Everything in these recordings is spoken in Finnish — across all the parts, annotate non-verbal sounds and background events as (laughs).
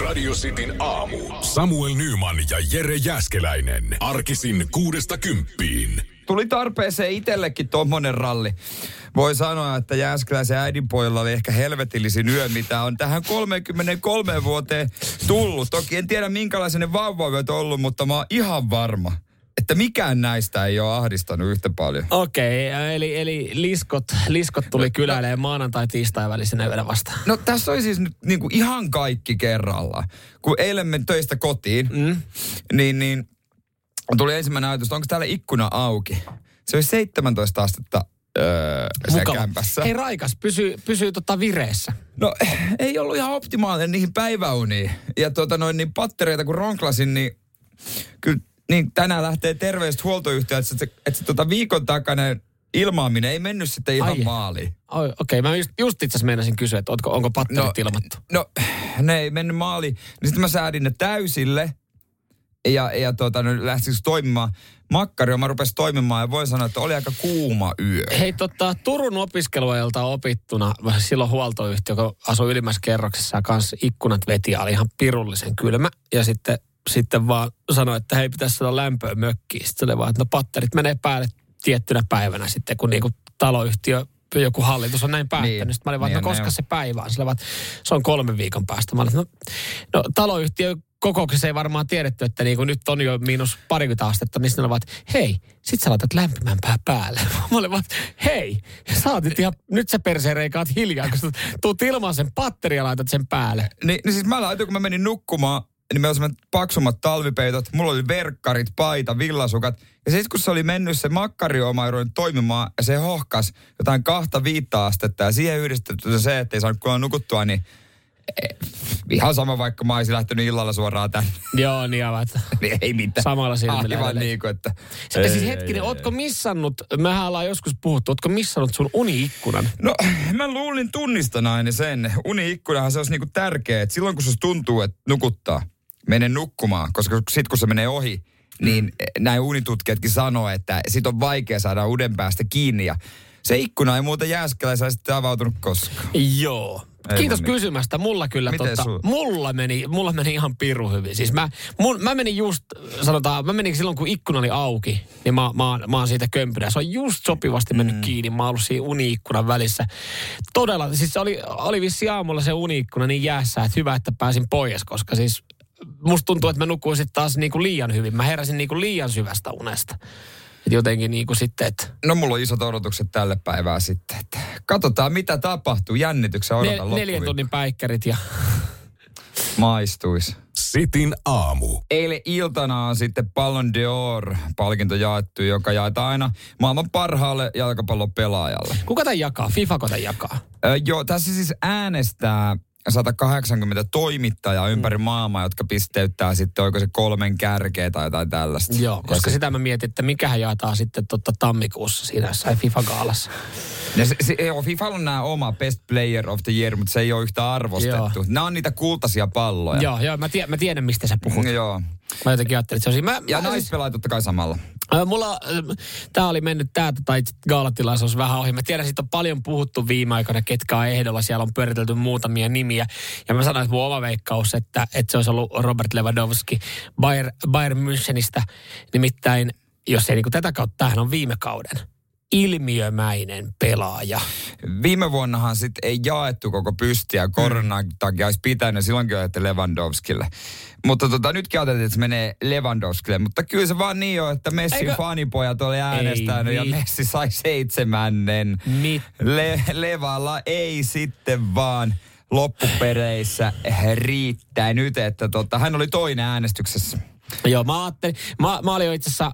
Radio Cityn aamu. Samuel Nyman ja Jere Jäskeläinen. Arkisin kuudesta kymppiin. Tuli tarpeeseen itsellekin tuommoinen ralli. Voi sanoa, että Jääskeläisen äidinpojalla oli ehkä helvetillisin yö, mitä on tähän 33 vuoteen tullut. Toki en tiedä minkälaisen ne on ollut, mutta mä oon ihan varma, että mikään näistä ei ole ahdistanut yhtä paljon. Okei, eli, eli liskot, liskot tuli kylälle maanantai tiistai välisenä yönä vastaan. No tässä oli siis nyt niin kuin ihan kaikki kerralla. Kun eilen men töistä kotiin, Mm. niin, niin tuli ensimmäinen ajatus, että onko täällä ikkuna auki. Se oli 17 astetta öö, Mukava. kämpässä. Hei Raikas, pysyy, pysyy tota vireessä. No (laughs) ei ollut ihan optimaalinen niihin päiväuniin. Ja tuota noin niin pattereita kun ronklasin, niin kyllä niin tänään lähtee terveyshuoltoyhtiö, että se, että se tota viikon takainen ilmaaminen ei mennyt sitten ihan Ai. maaliin. Okei, mä just, just itse asiassa meinasin kysyä, että onko, onko patterit ilmattu. No, ne ei mennyt maaliin. Niin sitten mä säädin ne täysille ja, ja tota, ne lähtikö toimimaan. Makkari mä rupesi toimimaan ja voi sanoa, että oli aika kuuma yö. Hei, tota, Turun opiskeluajalta opittuna, silloin huoltoyhtiö, kun asui ylimmässä kerroksessa ja kanssa ikkunat veti oli ihan pirullisen kylmä. Ja sitten, sitten vaan sanoi, että hei, pitäisi saada lämpöä mökkiin. Sitten oli vaan, että no patterit menee päälle tiettynä päivänä sitten, kun niinku taloyhtiö joku hallitus on näin päättänyt. Niin. Niin. Sitten mä olin vaan, että Niin no koska se päivä on? Sillä vaan, se on kolmen viikon päästä. Mä olin, no, no taloyhtiö kokouksessa ei varmaan tiedetty, että niinku nyt on jo miinus parikymmentä astetta, niin sitten ovat, hei, sit sä laitat lämpimämpää päälle. (laughs) Mä olin vaan, hei, sä oot ihan, nyt sä perseen reikaat hiljaa, kun sä tuut ilman sen patteri ja laitat sen päälle. Niin, niin siis mä laitoin, kun mä menin nukkumaan, niin meillä oli paksummat talvipeitot, mulla oli verkkarit, paita, villasukat. Ja sitten kun se oli mennyt se makkariomaisuuden toimimaan ja se hohkas jotain kahta viittä astetta ja siihen yhdistetty se, että ei saanut kuulla nukuttua, niin eh, ihan sama vaikka mä olisin lähtenyt illalla suoraan tänne, (laughs) Joo, niin aivan, niin ei mitään. samalla silmillä. Aivan niin kuin, että... Sitten siis hetkinen, ootko missannut, mehän ollaan joskus puhuttu, ootko missannut sun uniikkunan? No, mä luulin tunnistanainen sen. Uni-ikkunahan se olisi niinku tärkeä, että silloin kun se tuntuu, että nukuttaa, mene nukkumaan, koska sit kun se menee ohi, niin näin unitutkijatkin sanoo, että sit on vaikea saada uuden päästä kiinni ja se ikkuna ei muuten jääskeläisellä sitten avautunut koskaan. Joo. Ei Kiitos niin. kysymästä. Mulla kyllä Miten tota, sul? mulla meni, mulla meni ihan piru hyvin. Siis mä, mun, mä menin just, sanotaan, mä menin silloin kun ikkuna oli auki, niin mä, mä, mä oon siitä kömpynä. Se on just sopivasti mennyt mm. kiinni. Mä oon ollut siinä uniikkunan välissä. Todella, siis se oli, oli vissi aamulla se uniikkuna niin jäässä, että hyvä, että pääsin pois, koska siis musta tuntuu, että mä nukuin sitten taas niinku liian hyvin. Mä heräsin niinku liian syvästä unesta. Et jotenkin niinku sitten, että No mulla on isot odotukset tälle päivää sitten. Että katsotaan mitä tapahtuu. Jännityksen odotan nel, neljän tunnin päikkärit ja Maistuis. Sitin aamu. Eilen iltana on sitten Ballon d'Or-palkinto jaettu, joka jaetaan aina maailman parhaalle jalkapallopelaajalle. kuka tämän jakaa? FIFA tämän jakaa? Ö, joo, tässä siis äänestää 180 toimittajaa ympäri Mm. maailmaa, jotka pisteyttää sitten, oiko se kolmen kärkeä tai jotain tällaista. Joo, koska ja sitä mä mietin, että mikähän jaetaan sitten totta tammikuussa siinä jossain FIFA-gaalassa. Ja se, se, joo, FIFA on nämä oma Best Player of the Year, mutta se ei ole yhtä arvostettu. Joo. Nämä on niitä kultaisia palloja. Joo, joo, mä, tie, mä tiedän mistä sä puhut. Joo. Mä jotenkin ajattelin, että se on siinä. Mä, Ja mä, siis, naispelaaja totta kai samalla. Mulla, tää oli mennyt tää tai itse gaalatilaisuus vähän ohi. Mä tiedän, siitä on paljon puhuttu viime aikoina, ketkä on ehdolla. Siellä on pyöritelty muutamia nimiä. Ja mä sanoin, että mun oma veikkaus, että, että se olisi ollut Robert Lewandowski Bayern, Bayern Münchenistä. Nimittäin, jos ei niin tätä kautta, tämähän on viime kauden ilmiömäinen pelaaja. Viime vuonnahan sitten ei jaettu koko pystiä koronan takia olisi pitänyt, silloinkin ajatte Lewandowskille. Mutta tota, nytkin ajateltiin, että se menee Lewandowskille. Mutta kyllä se vaan niin on, että Messin Eikö- fanipojat oli äänestänyt ja vittu. Messi sai seitsemännen. Mit? Le- Levalla ei sitten vaan loppupereissä riittää nyt, että tota, hän oli toinen äänestyksessä. Joo, mä ajattelin, mä, mä olin itse asiassa,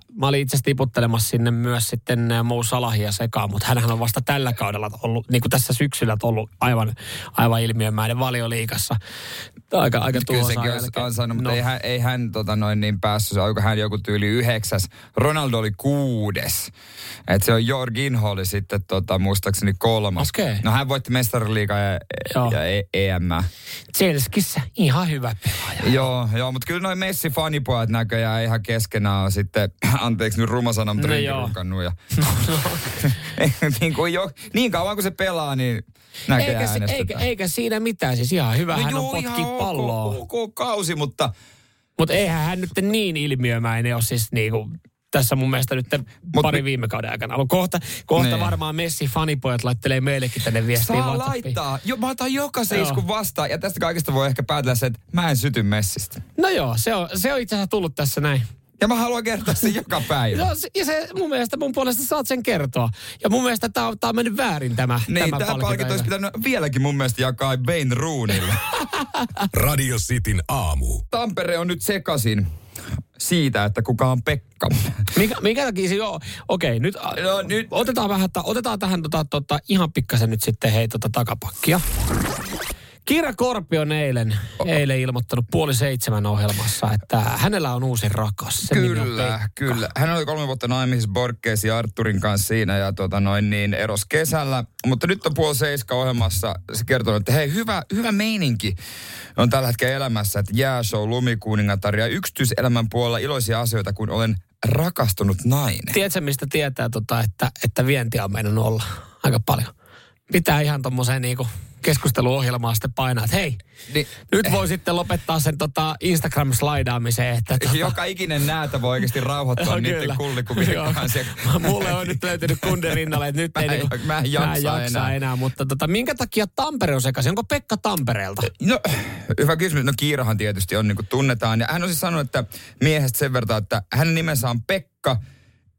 tiputtelemassa sinne myös sitten Mou Salahia sekaan, mutta hänhän on vasta tällä kaudella ollut, niin kuin tässä syksyllä ollut aivan, aivan ilmiömäinen valioliikassa. Aika, aika Kyllä sekin olisi ansainnut, mutta No. ei hän, ei hän tota noin niin päässyt, oliko hän joku tyyli yhdeksäs. Ronaldo oli kuudes. Et se on Jorginho oli sitten tota, muistaakseni kolmas. Okei. No hän voitti mestariliigaa ja, Joo. ja e- EM. Chelskissä ihan hyvä pelaaja. Joo, joo, mutta kyllä noin Messi-fanipojat näköjään ihan keskenään on sitten, (clears throat) anteeksi nyt rumasanan, No (laughs) no joo. Ja, (laughs) niin, kuin jo, niin kauan kuin se pelaa, niin näköjään Eikä, se, eikä, eikä siinä mitään, siis ihan hyvä hän on joo, potkii ihan ok, palloa. ok, kausi, mutta Mutta eihän hän nyt niin ilmiömäinen ole siis niinku tässä mun mielestä nyt Mut pari mi- viime kauden aikana. ollut. kohta, kohta varmaan Messi fanipojat laittelee meillekin tänne viestiä saa WhatsAppiin. laittaa. Jo, mä otan jokaisen Joo. iskun vastaan. Ja tästä kaikesta voi ehkä päätellä se, että mä en syty Messistä. No joo, se on, se on itse asiassa tullut tässä näin. Ja mä haluan kertoa sen joka (laughs) päivä. No, ja se mun mielestä mun puolesta saat sen kertoa. Ja mun mielestä tää on, tää on mennyt väärin tämä, Niin, tämä tämä palkinto olisi pitänyt vieläkin mun mielestä jakaa Wayne Roonille. (laughs) Radio Cityn aamu. Tampere on nyt sekasin siitä, että kuka on Pekka. Mikä, minkä takia se joo, okei, nyt, No, nyt- otetaan vähän, ta- otetaan tähän tota, tota, ihan pikkasen nyt sitten hei tota takapakkia. Kiira Korpi on eilen, eilen ilmoittanut puoli seitsemän ohjelmassa, että hänellä on uusi rakas. On Kyllä, kyllä. Hän oli kolme vuotta naimisissa ja Arturin kanssa siinä ja tota noin niin eros kesällä. Mutta nyt on puoli seiska ohjelmassa se kertoo, että hei, hyvä, hyvä meininki on tällä hetkellä elämässä, että jääshow, lumikuningatar ja yksityiselämän puolella iloisia asioita, kun olen rakastunut nainen. Tiedätkö, mistä tietää, tota, että, että vientiä on meidän olla aika paljon? Pitää ihan tommoseen niinku keskusteluohjelmaan sitten painaa, että hei, Niin, nyt voi sitten lopettaa sen tota Instagram-slaidaamiseen. Että tota, (laughs) joka ikinen näätä voi oikeasti rauhoittua (laughs) Joo, niiden kullikuvien kanssa. (laughs) Mulle on nyt löytynyt kunden rinnalle, että nyt Mä ei, en- niinku, mä en jaksa mä en jaksa enää. enää. Mutta tota, minkä takia Tampere on sekaisin? Onko Pekka Tampereelta? No, hyvä kysymys. No Kiirahan tietysti on, niin kuin tunnetaan. Ja hän on siis sanonut, että miehestä sen verran, että hänen nimensä on Pekka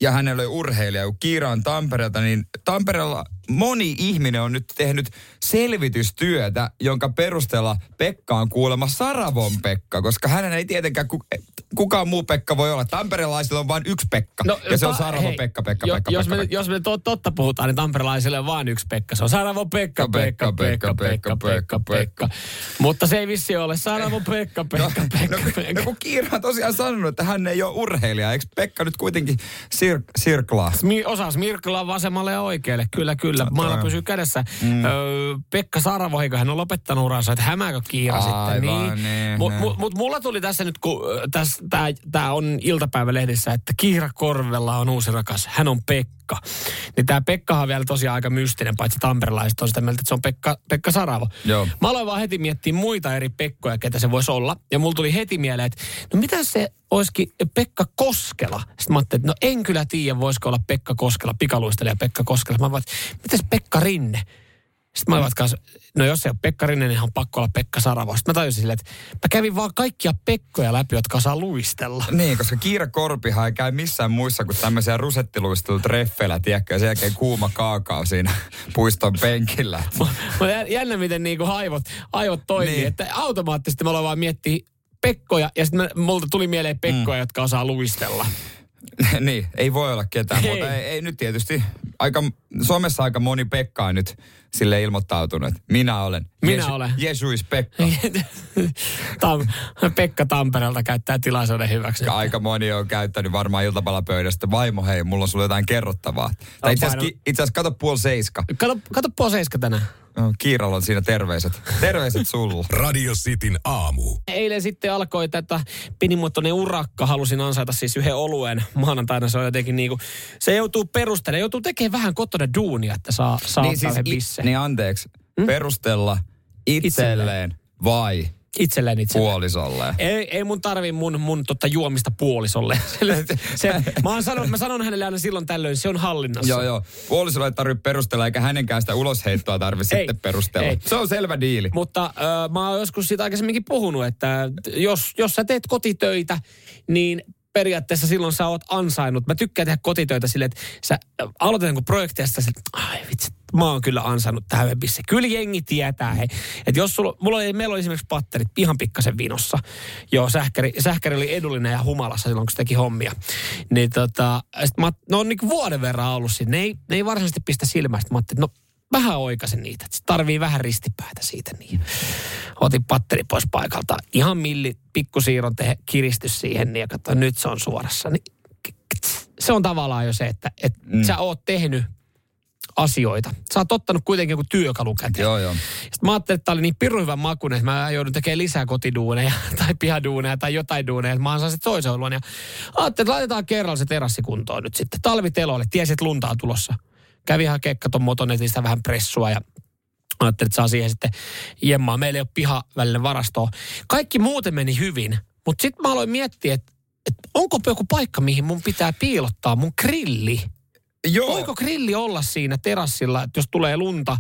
ja hänellä on urheilija. Kun Kiira on Tampereelta, niin Tampereella moni ihminen on nyt tehnyt selvitystyötä, jonka perusteella Pekka on kuulemma Saravon Pekka, koska hänen ei tietenkään ku, kukaan muu Pekka voi olla. Tamperelaisilla on vain yksi Pekka, ja se on No, Saravon hei, Pekka, Pekka, jo- Pekka, jos, Pekka, me, Pekka. jos me to, totta puhutaan, niin tamperelaisille on vain yksi Pekka. Se on Saravo Pekka, Pekka, Pekka, Pekka, Pekka, Pekka. Mutta se ei vissi ole Saravo Pekka, Pekka, Pekka, no, no Pekka. kun Kiira on tosiaan sanonut, että hän ei ole urheilija. Eikö Pekka nyt kuitenkin sir- sirklaa? Mi- osas Mirkla vasemmalle ja oikealle, kyllä, kyllä. Maalla toi. pysyy kädessä. Mm. Öö, Pekka Saravo, eikö hän on lopettanut uransa, että hämääkö Kiira sitten. Aivan, niin, Mutta niin. mut, mut mulla tuli tässä nyt, kun tämä on iltapäivälehdissä, että Kiira Korvella on uusi rakas. Hän on Pekka. Niin tämä Pekkahan on vielä tosiaan aika mystinen, paitsi tamperelaiset on sitä mieltä, että se on Pekka, Pekka Saravo. Joo. Mä aloin vaan heti miettiä muita eri Pekkoja, ketä se voisi olla. Ja mulla tuli heti mieleen, että no mitä se olisikin Pekka Koskela? Sitten mä ajattelin, että no en kyllä tiedä, voisiko olla Pekka Koskela, pikaluistelija Pekka Koskela. Mä vaan, että mitäs Pekka Rinne? Sitten mä olin kanssa, no jos ei ole Pekka Rinne, niin on pakko olla Pekka Saravo. Sitten mä tajusin silleen, että mä kävin vaan kaikkia Pekkoja läpi, jotka osaa luistella. Niin, koska Kiira Korpihan ei käy missään muissa kuin tämmöisiä rusettiluistelutreffeillä, tiedätkö, ja sen jälkeen kuuma kaakao siinä puiston penkillä. Mä jä- jännä, miten niinku aivot, aivot toimii. Niin. Että automaattisesti me ollaan vaan miettiä Pekkoja, ja sitten multa tuli mieleen Pekkoja, mm. jotka osaa luistella. (laughs) niin, ei voi olla ketään, Ei. mutta ei, ei, nyt tietysti, aika, Suomessa aika moni Pekka on nyt sille ilmoittautunut, että minä olen. Minä olen. Jesuis Pekka. (laughs) Tam, Pekka Tampereelta käyttää tilaisuuden hyväksi. Aika moni on käyttänyt varmaan iltapalapöydästä. Vaimo, hei, mulla on sulle jotain kerrottavaa. Tai itse asiassa, kato puoli seiska. Kato, kato puoli seiska tänään. No, Kiiralla on siinä terveiset. Terveiset sulla. (laughs) Radio Cityn aamu. Eilen sitten alkoi tätä pinimuotoinen urakka. Halusin ansaita siis yhden oluen. Maanantaina se on jotenkin niinku, se joutuu perustelemaan, joutuu tekemään vähän kotona duunia, että saa, saa niin, siis bisse. niin anteeksi, perustella itselleen vai Itselleen itselleen. puolisolleen? Ei, ei mun tarvi mun, mun totta juomista puolisolle. (laughs) Se, se, mä, oon sanonut, mä sanon hänelle aina silloin tällöin, se on hallinnassa. Joo, joo. Puolisolle ei tarvitse perustella, eikä hänenkään sitä ulosheittoa tarvitse sitten perustella. ei. Se on selvä diili. Mutta äh, mä oon joskus siitä aikaisemminkin puhunut, että jos, jos sä teet kotitöitä, niin periaatteessa silloin sä oot ansainnut. Mä tykkään tehdä kotitöitä silleen, että sä äh, aloitat jonkun projektista sille, ai vitsi, mä oon kyllä ansainnut tähän bisse. Kyllä jengi tietää, hei. Että jos sulla, mulla oli, meillä oli esimerkiksi patterit ihan pikkasen vinossa. Joo, sähkäri, sähkäri oli edullinen ja humalassa silloin, kun se teki hommia. Niin tota, sit mä, ne on niin vuoden verran ollut siinä. Ne ei, ne ei varsinaisesti pistä silmää. Sitten mä ajattelin, että no vähän oikaisen niitä. että se tarvii vähän ristipäätä siitä. Niin. Otin patteri pois paikalta. Ihan milli pikkusiirron tehe, kiristys siihen niin ja katsoin, nyt se on suorassa. Niin, se on tavallaan jo se, että, että mm. sä oot tehnyt asioita. Sä oot ottanut kuitenkin joku työkalu käteen. Joo, joo. Sitten mä ajattelin, että tämä oli niin pirun hyvä makuinen, että mä joudun tekemään lisää kotiduuneja (laughs) tai pihaduuneja tai jotain duuneja, että mä saan sitten toisen. Ja ajattelin, että laitetaan kerralla se terassi kuntoon nyt sitten. Talvitelolle, tiesin, että lunta on tulossa. Kävi ihan kekkaton motonetistä vähän pressua ja ajattelin, että saa siihen sitten jemmaa. Meillä ei ole piha välillä varastoa. Kaikki muuten meni hyvin, mutta sitten mä aloin miettiä, että, että onko joku paikka, mihin mun pitää piilottaa mun grilli. Joo. Voiko grilli olla siinä terassilla, että jos tulee lunta,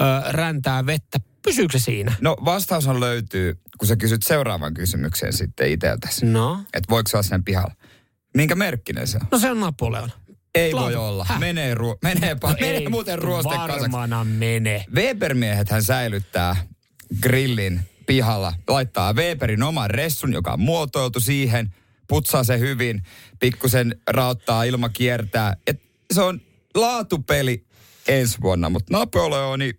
ö, räntää, vettä, pysyykö se siinä? No vastaushan löytyy, kun sä kysyt seuraavan kysymyksen sitten itseltäsi. No. Että voiko se olla sen pihalla. Minkä merkkinen se on? No se on Napoleon. Ei Laatu. voi olla. Häh? Menee, ruo- (laughs) menee, pa- menee Ei muuten ruostekasaksi. Varmana mene. Weber-miehet hän säilyttää grillin pihalla, laittaa Weberin oman ressun, joka on muotoiltu siihen, putsaa se hyvin, pikkusen raottaa, ilma kiertää. Et se on laatupeli ensi vuonna, mutta Napoleoni,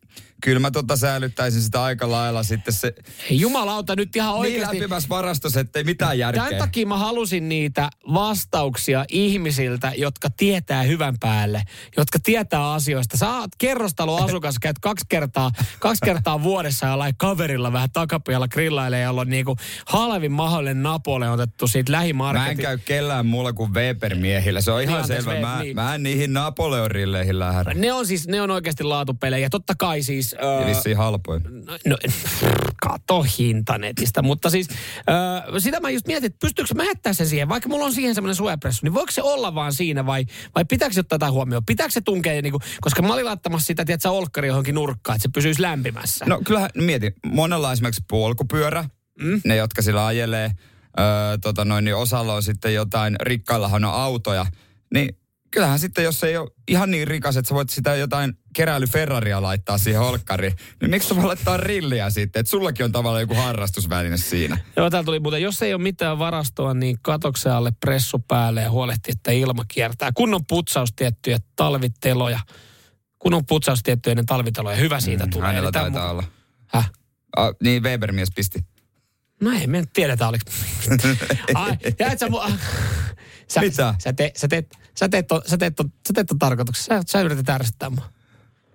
kyllä mä tota säilyttäisin sitä aika lailla sitten se Jumalauta nyt ihan niin oikeasti. lämpimässä varastossa, ettei mitään järkeä. Tämän takia mä halusin niitä vastauksia ihmisiltä, jotka tietää hyvän päälle, jotka tietää asioista. Sä oot kerrostaloasukas, käyt kaksi kertaa, kaksi kertaa vuodessa ja lai kaverilla vähän takapihalla grillailee, jolla on niinku halvin mahdollinen Napole otettu siitä Mä en lähimarketin. käy kellään muulla kuin Weber-miehillä. Se on ihan Niin, anteeksi, selvä. Mä, niin. mä en niihin Napoleon-rilleihin lähde. Ne on siis, ne on oikeasti laatupelejä. Totta kai siis... Ja Öö, vissiin halpoin. No, no (laughs) kato hinta netistä, mutta siis öö, sitä mä just mietin, että pystyykö mä jättää sen siihen, vaikka mulla on siihen semmoinen suojapressu, niin voiko se olla vaan siinä vai, vai pitääkö se ottaa tätä huomioon? Pitääkö se tunkea, niin kuin, koska mä olin laittamassa sitä, tiedätkö, olkkari johonkin nurkkaan, että se pysyisi lämpimässä. No kyllähän, mieti, monella on esimerkiksi polkupyörä, mm? ne jotka sillä ajelee, öö, tota noin, niin osalla on sitten jotain, rikkaillahan on autoja, niin kyllähän sitten, jos ei ole ihan niin rikas, että sä voit sitä jotain keräily Ferraria laittaa siihen olkkariin, niin miksi sä voi laittaa rilliä sitten? Että sullakin on tavallaan joku harrastusväline siinä. Joo, täällä tuli muuten, jos ei ole mitään varastoa, niin katoksen alle pressu päälle ja huolehti, että ilma kiertää. Kunnon putsaus tiettyjä talviteloja. Kunnon putsaus tiettyjä ennen talviteloja. Hyvä siitä Mm, tulee. Hänellä on taitaa mu- olla. Häh? Ah, niin, Weber-mies pisti. No ei, me tiedetä, oliko... (laughs) Ai, ja et sä, mu- sä, Mitä? Sä, te, sä, teet, sä, teet, ton- sä, teet, ton- sä teet ton tarkoituksessa. Sä, sä yrität ärsyttää mua.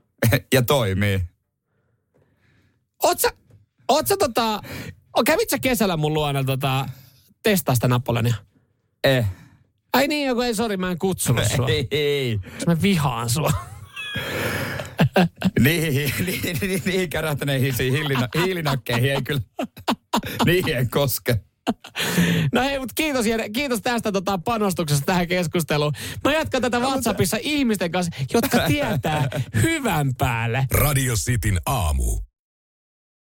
(laughs) ja toimii. Oot sä, oot sä tota... Kävit sä kesällä mun luona tota, testaa sitä Napoleonia? Eh. Ai niin, joku ei, sori, mä en kutsunut sua. Ei, (laughs) ei. Mä vihaan sua. Niihin, niihin, niihin, niihin kärähtäneisiin hiilina, hiilinakkeihin ei kyllä, niihin en koske. No hei, mutta kiitos, kiitos tästä tota, panostuksesta tähän keskusteluun. Mä jatkan tätä WhatsAppissa ihmisten kanssa, jotka tietää (laughs) hyvän päälle. Radio Cityn aamu.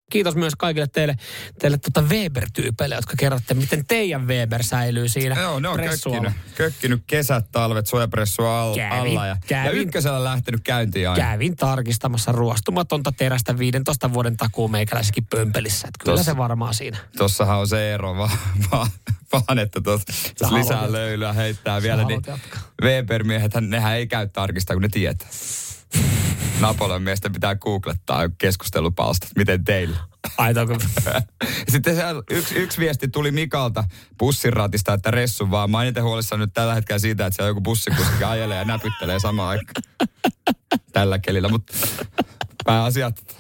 Kiitos myös kaikille teille, teille tota Weber-tyypeille, jotka kerrotte, miten teidän Weber säilyy siinä Joo, ne on kökkinyt, kökkinyt kesät, talvet, suojapressua al, Kävin, alla ja, ja kävin. ykkösellä lähtenyt käyntiin aina. Kävin tarkistamassa ruostumatonta terästä 15 vuoden takuu meikäläisikin pömpelissä. Että kyllä Tossa. se varmaan siinä. Tossahan on se ero vaan, vaan, vaan että tos, jos haluat lisää löylyä heittää vielä, niin haluat jatkaa. Weber-miehet, nehän ei käy tarkistaa, kun ne tietää. Napoleon miesten pitää googlettaa keskustelupalstat, miten teillä. Aitoako? (laughs) Sitten siellä yksi, yksi viesti tuli Mikalta bussiratista, että Ressu vaan. Mä oon itse huolissaan nyt tällä hetkellä siitä, että siellä joku bussikuski ajelee ja näpyttelee samaan aikaan. Tällä kelillä, mutta pääasiat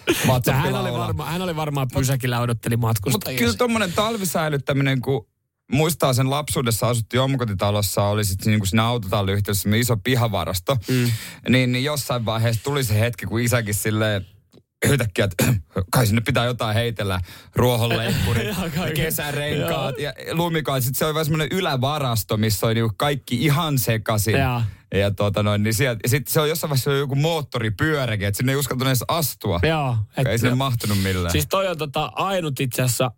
hän, oli varma, hän oli varmaan pysäkillä odotteli Mutta matkustajia. kyllä tuommoinen talvisäilyttäminen, kun muistaa sen lapsuudessa asuttiin omakotitalossa, oli sitten niinku siinä autotalliyhteydessä semmoinen iso pihavarasto, mm. niin, niin jossain vaiheessa tuli se hetki, kun isäkin silleen yhtäkkiä, että kai sinne pitää jotain heitellä, ruohonleikkurit, (laughs) kaikki. kesärenkaat ja lumikaat. Sitten se oli vaan semmoinen ylävarasto, missä oli niinku kaikki ihan sekaisin. Joo. Ja tota noin, niin sieltä, ja sitten se on jossain vaiheessa joku moottoripyöräkin, että sinne ei uskaltanut edes astua. Joo. et- ei sinne mahtunut millään. Siis toi on tota ainut itse asiassa,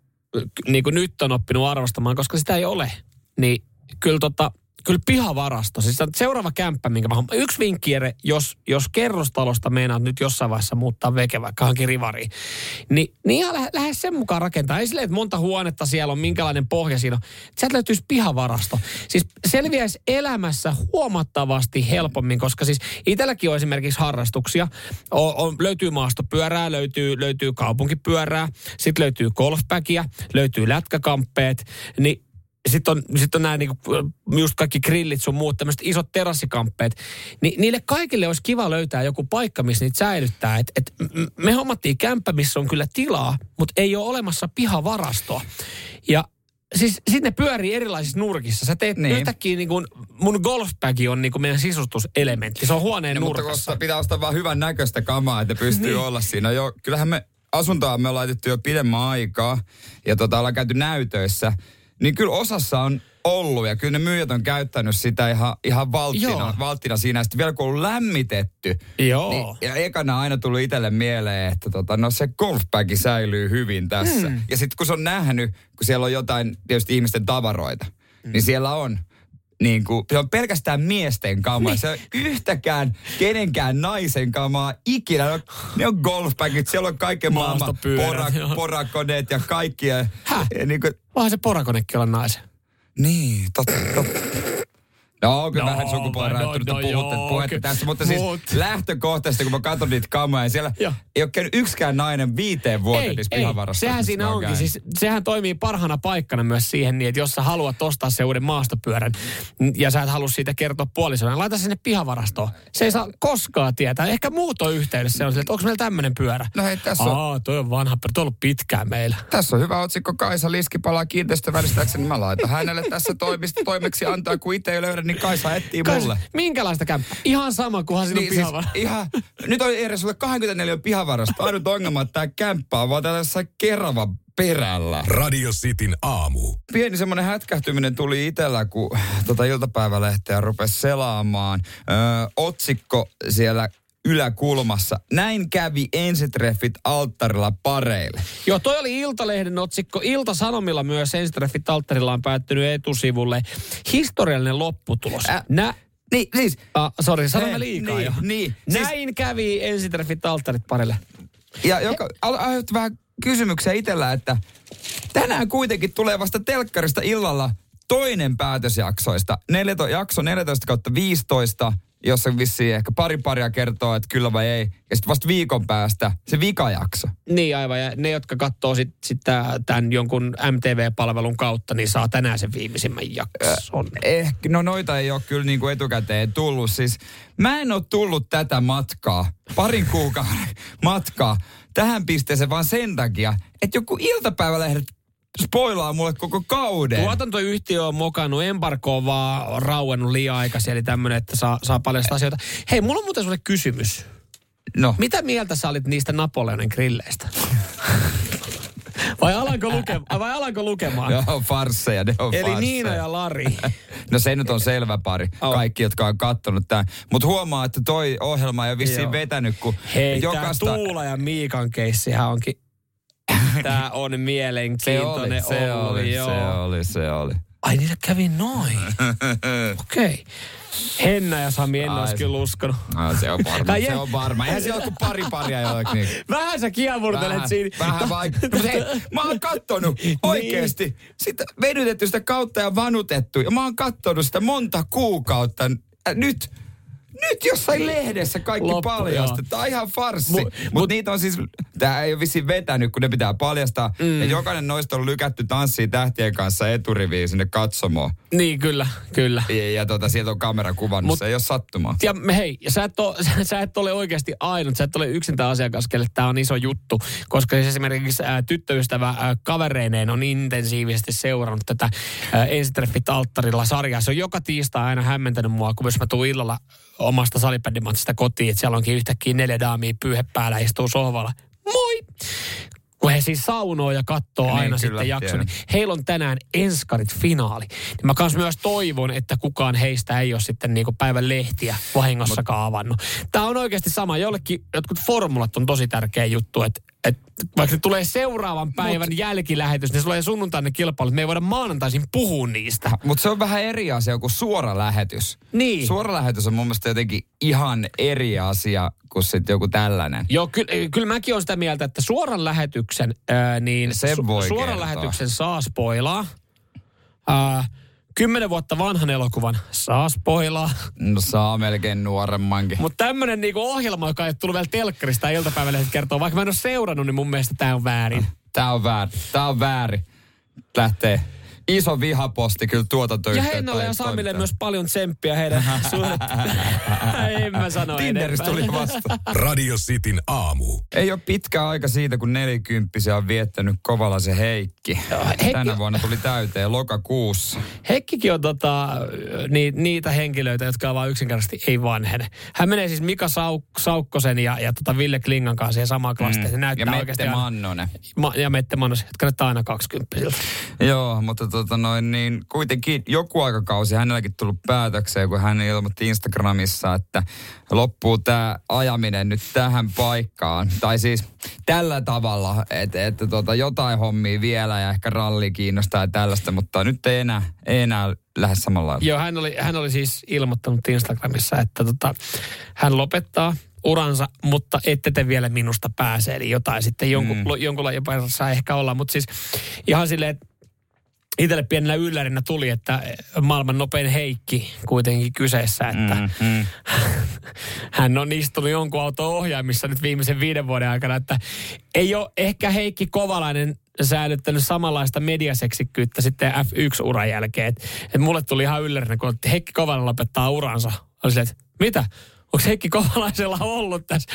niin kuin nyt on oppinut arvostamaan, koska sitä ei ole. Niin kyllä tota, kyllä pihavarasto. Siis seuraava kämppä, minkä mä. Yksi vinkki, Jere, jos, jos kerrostalosta meinaat nyt jossain vaiheessa muuttaa veke vaikka hankin rivariin, niin, niin ihan lähde, lähde sen mukaan rakentaa. Ei silleen, että monta huonetta siellä on, minkälainen pohja siinä on. Sieltä löytyisi pihavarasto. Siis selviäisi elämässä huomattavasti helpommin, koska siis itselläkin on esimerkiksi harrastuksia. On, on, löytyy maastopyörää, löytyy, löytyy kaupunkipyörää, sitten löytyy golfbackia, löytyy lätkäkamppeet, niin sitten on, sit on nämä niinku, just kaikki grillit sun muut, tämmöiset isot terassikamppeet. Ni, niille kaikille olisi kiva löytää joku paikka, missä niitä säilyttää. Et, et me hommattiin kämppä, missä on kyllä tilaa, mutta ei ole olemassa pihavarastoa. Ja siis sitten ne pyörii erilaisissa nurkissa. Sä teet niin. yhtäkkiä niin kuin, mun golfbagi on niin kuin meidän sisustuselementti. Se on huoneen mutta nurkassa. koska pitää ostaa vaan hyvän näköistä kamaa, että pystyy niin. olla siinä. Jo, kyllähän me asuntoa me on laitettu jo pidemmän aikaa ja tota, ollaan käyty näytöissä. Niin kyllä osassa on ollut ja kyllä ne myyjät on käyttänyt sitä ihan, ihan valttina, Joo. valttina siinä. Ja Sitten vielä kun on lämmitetty, Joo. niin, ja ekana aina tullut itselle mieleen, että tota, no se golfbagi säilyy hyvin tässä. Mm. Ja sitten kun se on nähnyt, kun siellä on jotain tietysti ihmisten tavaroita, mm. niin siellä on niin kuin, se on pelkästään miesten kamaa. Niin. Se on yhtäkään kenenkään naisen kamaa ikinä. Ne on, ne on golfbagit, siellä on kaiken maailman pora, porakoneet ja kaikkia. Häh? Ja niin, kuin, Voihan se porakonekin olla naisen. niin, totta, totta. No, kyllä No, vähän sukupuolen no, no, puhutte, joo, puhetta kyllä. tässä, mutta siis Mut. lähtökohtaisesti, kun mä katson niitä kamoja, siellä Joo. ei ole käynyt yksikään nainen viiteen vuoteen Ei, niissä ei. pihavarassa. Sehän siinä onkin. Siis, sehän toimii parhaana paikkana myös siihen, niin että jos sä haluat ostaa se uuden maastopyörän ja sä et halua siitä kertoa puolisolle, niin laita sinne pihavarastoon. Se ei saa koskaan tietää. Ehkä muut on yhteydessä. Se on sille, että onko meillä tämmöinen pyörä? No hei, tässä on, Aa, toi on vanha. Toi on ollut pitkään meillä. tässä on hyvä otsikko Kaisa Liski palaa kiinteistövälistääkseni. Mä laitan hänelle tässä toimista toimeksi antaa, kun itse ei löydä, niin Kaisa etsii Kai- mulle. Minkälaista kämppää? Ihan sama, kunhan siinä on Niin, siis ihan, nyt on Eero sulle 24 pihavarasta. Ainut ongelma, että tämä kämppä on vaan tässä kerava perällä. Radio Cityn aamu. Pieni semmoinen hätkähtyminen tuli itsellä, kun tota iltapäivälehteä rupesi selaamaan. Öö, otsikko siellä yläkulmassa. Näin kävi ensitreffit alttarilla pareille. Joo, toi oli Iltalehden otsikko. Ilta-Sanomilla myös ensitreffit alttarilla on päättynyt etusivulle. Historiallinen lopputulos. Ä- Nä, Niin, siis... Ah, sori, sanoin Eh, liikaa niin, jo. niin. Siis- Näin kävi ensitreffit alttarit parille. Ja joka aiheutti vähän kysymyksiä itsellä, että tänään kuitenkin tulee vasta telkkarista illalla toinen päätösjaksoista. Neljäto, jakso 14 kautta 15, jossa vissiin ehkä pari paria kertoo, että kyllä vai ei. Ja sitten vasta viikon päästä se vikajakso. Niin aivan, ja ne, jotka katsoo sitten sit tämän jonkun MTV-palvelun kautta, niin saa tänään sen viimeisimmän jakson. Ehkä, no noita ei ole kyllä niin kuin etukäteen tullut. Siis mä en ole tullut tätä matkaa, parin kuukauden matkaa, tähän pisteeseen vaan sen takia, että joku iltapäivälehdet spoilaa mulle koko kauden. Tuotantoyhtiö on mokannut, embargo on vaan rauennut liian aikaisin, eli tämmöinen, että saa, saa paljon sitä asioita. Hei, mulla on muuten sulle kysymys. No. Mitä mieltä sä olit niistä Napoleonin grilleistä? (laughs) Vai alanko, luke- vai alanko lukemaan? Joo, farsseja, ne on Eli farsseja. Niina ja Lari. (laughs) No se nyt on selvä pari. Oh. Kaikki, jotka on kattonut tämän. Mutta huomaa, että toi ohjelma ei ole vissiin Joo. vetänyt, kun Hei, jokaista... Tuula ja Miikan keissihän onkin... (laughs) Tää on Se oli, mielenkiintoinen se ollut, oli, joo. se oli, se oli. Ai niillä kävi noin. (laughs) Okei. Okay. Henna ja Sami en olisi se- kyllä uskonut. No, se on varma, se on varma. Eihän siellä ole kuin pari paria jollekin. Vähän sä kiemurtelet Vähän, siinä. vähän vaikka. (laughs) No, hei, mä oon kattonut oikeesti. Sitä venytetty sitä kautta ja vanutettu. Ja mä oon kattonut sitä monta kuukautta. Äh, nyt, nyt jossain lehdessä kaikki Loppu, paljastettu. Tämä on ihan farssi. Mu- Mutta mut- mut niitä on siis, tää ei ole vissiin vetänyt, kun ne pitää paljastaa. Mm. Ja jokainen noista on lykätty tanssiin tähtien kanssa eturiviin sinne katsomoon. Niin, kyllä, kyllä. Ja, ja tota, sieltä on kamera kuvannut, Mut- se ei ole sattumaa. Ja me- hei, ja sä et, ole, (laughs) sä et ole oikeasti ainut, sä et ole yksin tämä asiakas, kelle tämä on iso juttu, koska siis esimerkiksi ää, tyttöystävä ää, kavereineen on intensiivisesti seurannut tätä ää, ensitreffit alttarilla sarjaa. Se on joka tiistai aina hämmentänyt mua, kun jos mä tuun illalla omasta salibändimatsista kotiin, että siellä onkin yhtäkkiä neljä daamia pyyhe päällä istuu sohvalla. Moi! Kun he siis saunoo ja katsoo Niin, aina kyllä, sitten jakson. Niin heillä on tänään enskarit finaali. Niin mä kans myös toivon, että kukaan heistä ei ole sitten niinku päivän lehtiä vahingossakaan avannut. Tämä on oikeasti sama. Jollekin jotkut formulat on tosi tärkeä juttu, että et vaikka tulee seuraavan päivän Mut, jälkilähetys, niin se tulee sunnuntaina kilpailut. Me ei voida maanantaisin puhua niistä. Mutta se on vähän eri asia kuin suora lähetys. Niin. Suora lähetys on mun mielestä jotenkin ihan eri asia kuin sitten joku tällainen. Joo, kyllä, kyllä mäkin olen sitä mieltä, että suoran lähetyksen, ää, niin Sen voi suoran kertoa. lähetyksen saa spoilaa. Ää, kymmenen vuotta vanhan elokuvan saa spoilaa. No saa melkein nuoremmankin. Mutta tämmöinen niinku ohjelma, joka ei tullut vielä telkkarista iltapäivällä kertoo, vaikka mä en ole seurannut, niin mun mielestä tämä on väärin. Tää on väärin. Tää on väärin. Lähtee iso vihaposti kyllä Ja tuotantoyhtiötä. Hennalle ja Samille myös paljon tsemppiä heidän (laughs) (laughs) en mä sano Tinderistä tuli vasta. Radio Cityn aamu. Ei ole pitkä aika siitä, kun nelikymppisiä on viettänyt Kovalaisen Heikki. Heikki- Tänä vuonna tuli täyteen lokakuussa. Heikkikin on tota, ni, niitä henkilöitä, jotka vaan yksinkertaisesti ei vanhene. Hän menee siis Mika Sauk- Saukkosen ja, ja tota Ville Klingan kanssa siihen samaan klassiin. Mm. ja näyttää oikeasti Mette aina- Mannonen. Ma, ja Mette Mannos, jotka näyttää aina 20 Joo, mutta tota noin, niin kuitenkin joku aikakausi hänelläkin tullut päätökseen, kun hän ilmoitti Instagramissa, että loppuu tämä ajaminen nyt tähän paikkaan. Tai siis tällä tavalla, että, että tota, jotain hommia vielä ja ehkä ralli kiinnostaa ja tällaista, mutta nyt ei enää, ei enää lähde samalla. Joo, hän oli, hän oli siis ilmoittanut Instagramissa, että tota, hän lopettaa uransa, mutta ette te vielä minusta pääse. Eli jotain sitten jonkun, mm. jonkunlainen jopa saa ehkä olla. Mutta siis ihan silleen, että itselle pienellä yllärinä tuli, että maailman nopein Heikki kuitenkin kyseessä, että Mm, mm. (laughs) hän on istunut jonkun auton ohjaimissa nyt viimeisen viiden vuoden aikana, että ei ole ehkä Heikki Kovalainen säilyttänyt samanlaista mediaseksikkyyttä sitten F1-uran jälkeen. Et, et mulle tuli ihan yllärinä, kun Heikki Kovalainen lopettaa uransa. Oli silleen, että mitä? Onko Heikki Kovalaisella ollut tässä?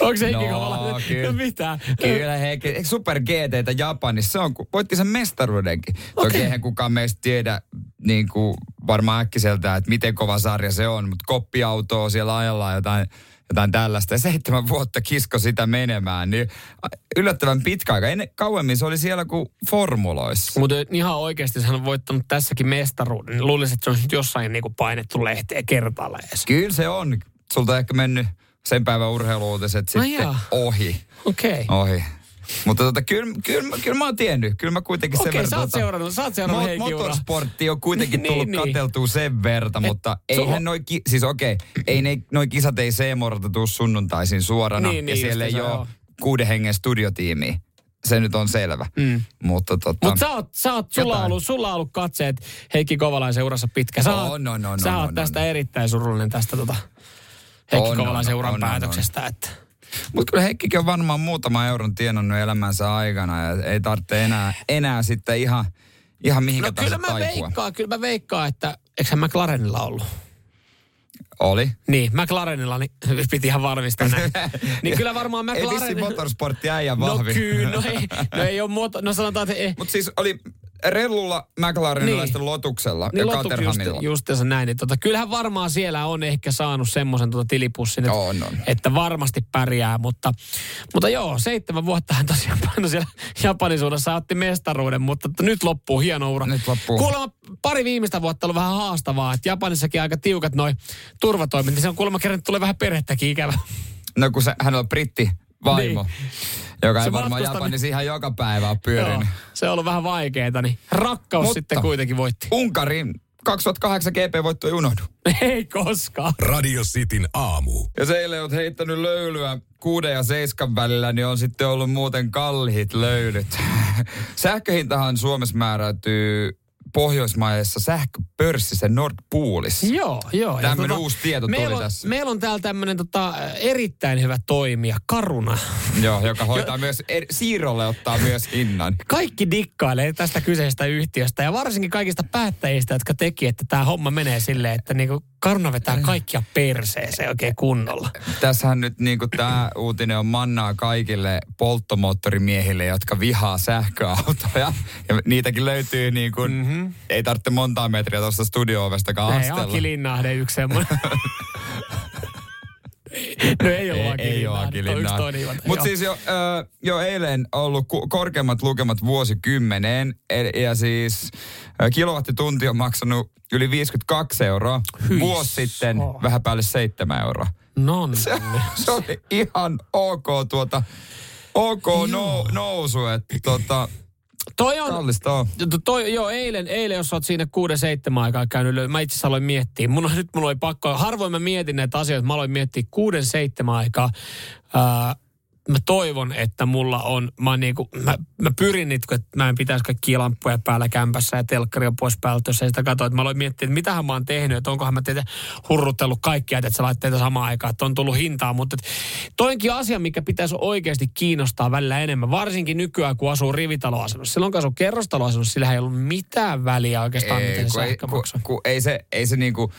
Onko Heikki No, Kovalainen? kyllä. (laughs) Mitä? Kyllä, hei, eikö Super GT Japanissa, se on, voitti sen mestaruudenkin. Toki Okei. eihän kukaan meistä tiedä niin kuin varmaan äkkiseltä, että miten kova sarja se on, mutta koppiautoa siellä ajellaan jotain, jotain tällaista. Ja seitsemän vuotta kisko sitä menemään, niin yllättävän pitkä aika. Ennen, kauemmin se oli siellä kuin formuloissa. Mutta ihan oikeasti hän on voittanut tässäkin mestaruuden. Luulisin, että se on jossain niinku painettu lehteen kertaalleen. Kyllä se on. Sulta on ehkä mennyt sen päivän urheiluutiset No sitten joo. ohi. Okei. Okay. Ohi. Mutta tota, kyllä, kyllä, kyllä mä oon tiennyt. Kyllä mä kuitenkin sen Okei, verran... sä oot tota, seurannut, sä oot seurannut Mo- Heikin uraa. motorsportti on kuitenkin (laughs) Niin, tullut niin. kateltua sen verran, mutta se on- eihän noi, ki- siis okei, ei ne, noi kisat ei Seemorta tuu sunnuntaisin suorana Niin, niin, ja siellä ei ole kuuden hengen studiotiimiä. Se nyt on selvä. Mm. Mutta tota, Mutta sä oot, sä oot, sulla, Jotain. ollut, sulla ollut katseet Heikki Kovalaisen urassa pitkä. Sä oot, on, on, sä on, oot on, tästä on. erittäin surullinen tästä tota Heikki On, Kovalaisen on, uran on, on, päätöksestä. Että. Mutta kyllä Heikkikin on varmaan muutama euron tienannut elämänsä aikana ja ei tarvitse enää, enää sitten ihan, ihan mihinkä No kyllä mä taipua. veikkaan, kyllä mä veikkaan, että eikö McLarenilla ollut? Oli. Niin, McLarenilla, niin (laughs) piti ihan varmistaa näin. (laughs) niin kyllä varmaan Ei vissi McLaren... motorsportti (laughs) äijä No vahvi. kyllä, no ei, no ei ole muoto, no sanotaan, että ei, Mutta siis oli Rellulla, McLarenilla Niin. Lotuksella Niin ja lopuksi just, Caterhamilla. justiinsa näin. Niin tota, kyllähän varmaan siellä on ehkä saanut semmoisen tota tilipussin, että, On, on. että varmasti pärjää. Mutta, mutta joo, seitsemän vuotta hän tosiaan painoi siellä Japanin suunnassa otti mestaruuden, mutta nyt loppuu hieno ura. Nyt loppuu. Kuulemma pari viimeistä vuotta ollut vähän haastavaa, että Japanissakin aika tiukat noi turvatoimet, niin se on kuulemma kerran, että tulee vähän perhettäkin ikävä. No kun se, hänellä on britti vaimo, Niin. joka Se ei varmaan matkustaminen- Japanissa ihan joka päivä ole Joo, pyörinyt. se on ollut vähän vaikeeta, niin rakkaus Mutta- sitten kuitenkin voitti. Unkarin 2008 GP-voitto ei unohdu. (laughs) Ei koskaan. Radio Cityn aamu. Jos eilen olet heittänyt löylyä kuuden ja seiskan välillä, niin on sitten ollut muuten kalliit löylyt. (laughs) Sähköhintahan Suomessa määräytyy Pohjoismaisessa sähköpörssissä Nord Poolissa. Joo, joo. Ja Tämmönen uusi tieto tuli on, tässä. Meillä on täällä tämmöinen tota, erittäin hyvä toimija, Karuna. Joo, joka hoitaa myös, er, siirrolle ottaa myös hinnan. Kaikki dikkailee tästä kyseisestä yhtiöstä ja varsinkin kaikista päättäjistä, jotka teki, että tämä homma menee silleen, että niinku Karuna vetää kaikkia perseeseen oikein kunnolla. Tässähän nyt niin tämä uutinen on mannaa kaikille polttomoottorimiehille, jotka vihaa sähköautoja. Ja niitäkin löytyy niin kuin, mm-hmm. ei tarvitse montaa metriä tuosta studio-ovestakaan Ei, astella. Aki Linnahde yksi semmoinen. (laughs) no ei ole Aki ei ole Aki. Mutta siis jo, ö, jo eilen ollut ku, korkeimmat lukemat vuosikymmeneen. E- Ja siis ö, kilowattitunti on maksanut yli 52 euroa. Hyi Vuosi sitten saa. vähän päälle 7 euroa. No Se, se oli ihan ok tuota, ok no, nousu, että tota, Toi on, kallista on. To- Toi, joo, eilen, eilen, jos oot siinä kuuden seitsemän aikaa käynyt, mä itse asiassa aloin miettiä. Mun, (laughs) nyt mulla oli pakko, harvoin mä mietin näitä asioita, mä aloin miettiä kuuden seitsemän aikaa. Ää, mä toivon, että mulla on, mä, niinku, mä, mä pyrin nyt, että mä en pitäisi kaikkia lamppuja päällä kämpässä ja telkkari on pois päältä, jos ei sitä katsoa. Että mä aloin miettiä, että mitähän mä oon tehnyt, että onkohan mä teitä hurruttellut kaikkia, että sä laitteita samaan aikaan, että on tullut hintaa. Mutta toinkin asia, mikä pitäisi oikeasti kiinnostaa välillä enemmän, varsinkin nykyään, kun asuu rivitaloasunnossa. Silloin kun asuu kerrostaloasunnossa, sillä ei ollut mitään väliä oikeastaan, ei, miten se ei, kun, maksaa. kun ei se, ei se niinku,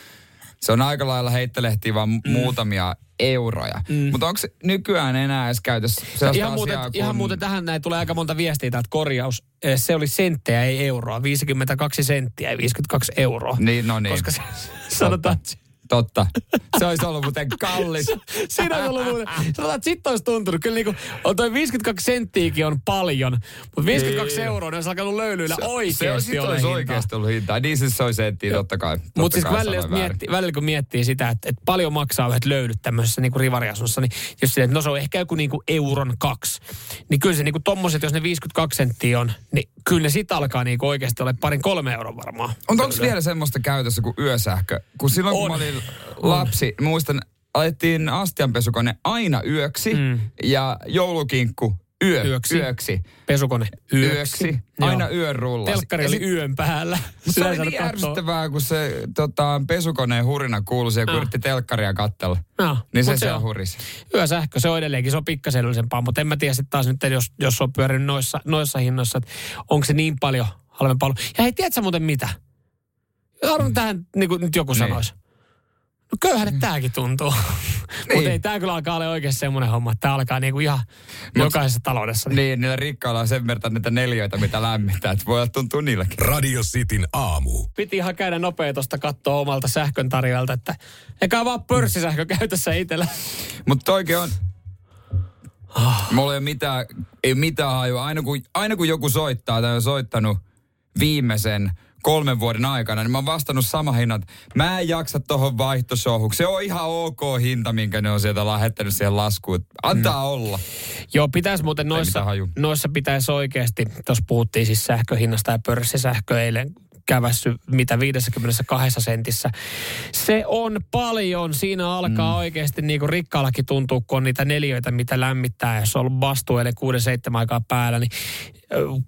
se on aika lailla heittelehtiä vaan mm. muutamia euroja. Mm. Mutta onko nykyään enää edes käytössä sellaista Ihan muuten, asiaa, kun... ihan muuten tähän näin tulee aika monta viestiä täältä korjaus. Eh, Se oli senttejä, ei euroa. 52 senttiä, ei 52 euroa. Niin, no niin. Koska se, sanotaan, että Totta. Se olisi ollut muuten kallis. (laughs) Siinä on ollut muuten, sanotaan, että sitten olisi tuntunut. Kyllä niin kuin, on toi 52 senttiäkin on paljon, mutta 52 Niin. euroa, ne olisi alkanut löylyillä se oikeasti olisi, ole olisi oikeasti ollut hintaa. Niin siis se olisi senttiä, totta kai. Mutta siis välillä, jos miettii, välillä kun miettii sitä, että, että paljon maksaa yhdet löylyt tämmöisessä niin rivariasunnossa, niin jos silleen, että no se on ehkä joku niin kuin euron kaksi. Niin kyllä se niin kuin tommoset, jos ne 52 senttiä on, niin kyllä ne sit alkaa niin kuin oikeasti olla parin kolme euron varmaan. On onko vielä semmoista käytössä kuin yösähkö? Kun silloin kun On. mä olin lapsi, muistan, alettiin astianpesukone aina yöksi Mm. ja joulukinkku yö, Yöksi. yöksi. Pesukone yöksi. Yöksi. Aina yön rullasi. Telkkari Ja oli yön päällä. Se oli niin ärsyttävää, kun se tota, pesukoneen hurina kuului siihen, kun Joo. yritti telkkaria kattella. Joo, Niin se, se on. hurisi. Yösähkö, se on edelleenkin, se on pikkasen edullisempaa, mutta en mä tiedä sitten taas nyt, jos, jos on pyörinyt noissa, noissa hinnoissa, että onko se niin paljon halvempaa ollut. Ja hei, tiedätkö muuten mitä? Arvon tähän, niin kuin nyt joku Niin. sanoisi. No köyhälle tääkin tuntuu. (laughs) Mutta Niin. ei tää kyllä alkaa olla oikeasti semmoinen homma, että tää alkaa niinku ihan jokaisessa taloudessa. Niin. Niin, niillä rikkailla on sen verran niitä neljöitä, mitä lämmittää, että voi tuntua niilläkin. Radio Cityn aamu. Piti ihan käydä nopea tuosta katsoa omalta sähkön tarjoajalta, että eikä vaan pörssisähkö käytössä itsellä. Mutta toikin on... Mulla ei ole mitään, ei mitään hajua. Aina kun, aina kun joku soittaa tai on soittanut viimeisen kolmen vuoden aikana, niin mä oon vastannut sama hinnat. Mä en jaksa tohon vaihtoshowhun. Se on ihan ok hinta, minkä ne on sieltä lähettänyt siihen laskuun. Antaa mm. olla. Joo, pitäisi muuten noissa, noissa pitäisi oikeasti, tuossa puhuttiin siis sähköhinnasta ja pörssisähkö eilen kävässy mitä 52 sentissä. Se on paljon. Siinä alkaa mm. oikeasti niin kuin rikkaallakin tuntuu, kun on niitä neljöitä, mitä lämmittää. Jos on ollut vastuu eli 6-7 aikaa päällä, niin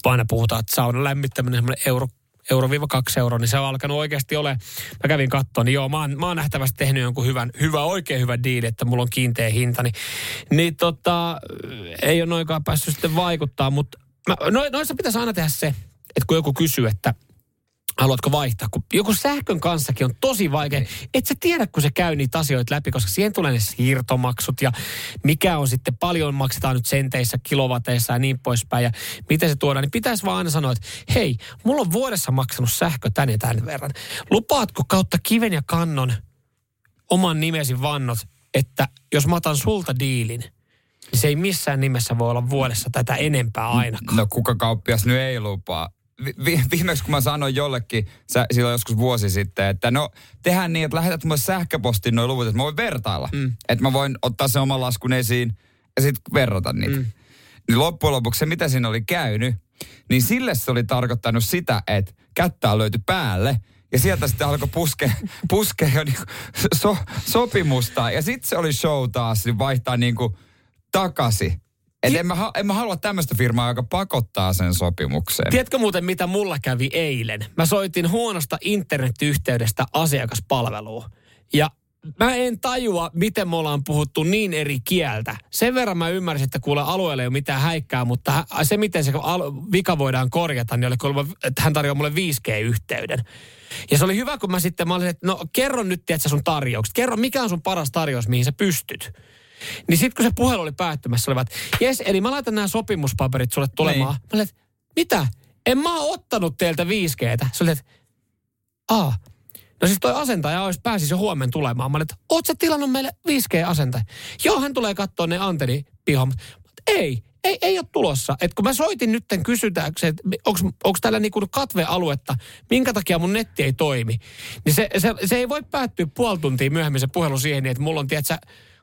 aina puhutaan, että saunan lämmittäminen semmoinen euro euro viiva kaksi euroa, niin se on alkanut oikeasti ole. Mä kävin katsoa, niin joo, mä oon, mä oon nähtävästi tehnyt jonkun hyvän, hyvä, oikein hyvä diili, että mulla on kiinteä hinta, niin, niin tota, ei ole noinkaan päässyt sitten vaikuttaa, mutta mä, no, noissa pitäisi aina tehdä se, että kun joku kysyy, että haluatko vaihtaa, kun joku sähkön kanssakin on tosi vaikea. Et sä tiedä, kun se käy niitä asioita läpi, koska siihen tulee ne siirtomaksut ja mikä on sitten, paljon maksetaan nyt senteissä, kilowateissa ja niin poispäin ja miten se tuodaan, niin pitäisi vaan aina sanoa, että hei, mulla on vuodessa maksanut sähkö tän ja tän verran. Lupaatko kautta kiven ja kannon oman nimesi vannot, että jos mä otan sulta diilin, niin se ei missään nimessä voi olla vuodessa tätä enempää ainakaan. No kuka kauppias nyt ei lupaa? Vi- vi- viimeksi kun mä sanoin jollekin, sä, silloin joskus vuosi sitten, että no tehdään niin, että lähetät mulle sähköpostiin noin luvut, että mä voin vertailla. Mm. Että mä voin ottaa sen oman laskun esiin ja sitten verrata niitä. Mm. Niin loppujen lopuksi se, mitä siinä oli käynyt, niin sille se oli tarkoittanut sitä, että kättä löytyi päälle ja sieltä sitten alkoi puskea, (laughs) puskea jo niinku so, sopimusta. Ja sitten se oli show taas, niin vaihtaa niinku takaisin. Et en, mä, en mä halua tämmöistä firmaa, joka pakottaa sen sopimukseen. Tiedätkö muuten, mitä mulla kävi eilen? Mä soitin huonosta internetyhteydestä asiakaspalveluun. Ja mä en tajua, miten me ollaan puhuttu niin eri kieltä. Sen verran mä ymmärsin, että kuule alueelle ei ole mitään häikkää, mutta se, miten se vika voidaan korjata, niin oli kuulemma, että hän tarjoaa mulle 5G-yhteyden. Ja se oli hyvä, kun mä sitten, mä olin, että no kerro nyt, tiedätkö, sun tarjoukset. Kerro, mikä on sun paras tarjous, mihin sä pystyt. Niin sitten kun se puhelu oli päättymässä, olivat, jes, eli mä laitan nämä sopimuspaperit sulle tulemaan. Niin. Mä olin, että mitä? En mä oo ottanut teiltä 5Gtä. Se oli, että aa. No siis toi asentaja olisi pääsisi jo huomenna tulemaan. Mä olin, että oot sä tilannut meille 5G-asentaja? Joo, hän tulee katsoa ne antennipihommat. Ei, ei, ei ole tulossa. Et kun mä soitin nytten kysytääkseen, että onko täällä niinku katvealuetta, minkä takia mun netti ei toimi, niin se, se, se ei voi päättyä puoli tuntia myöhemmin se puhelu siihen, että mulla on, tiedätkö,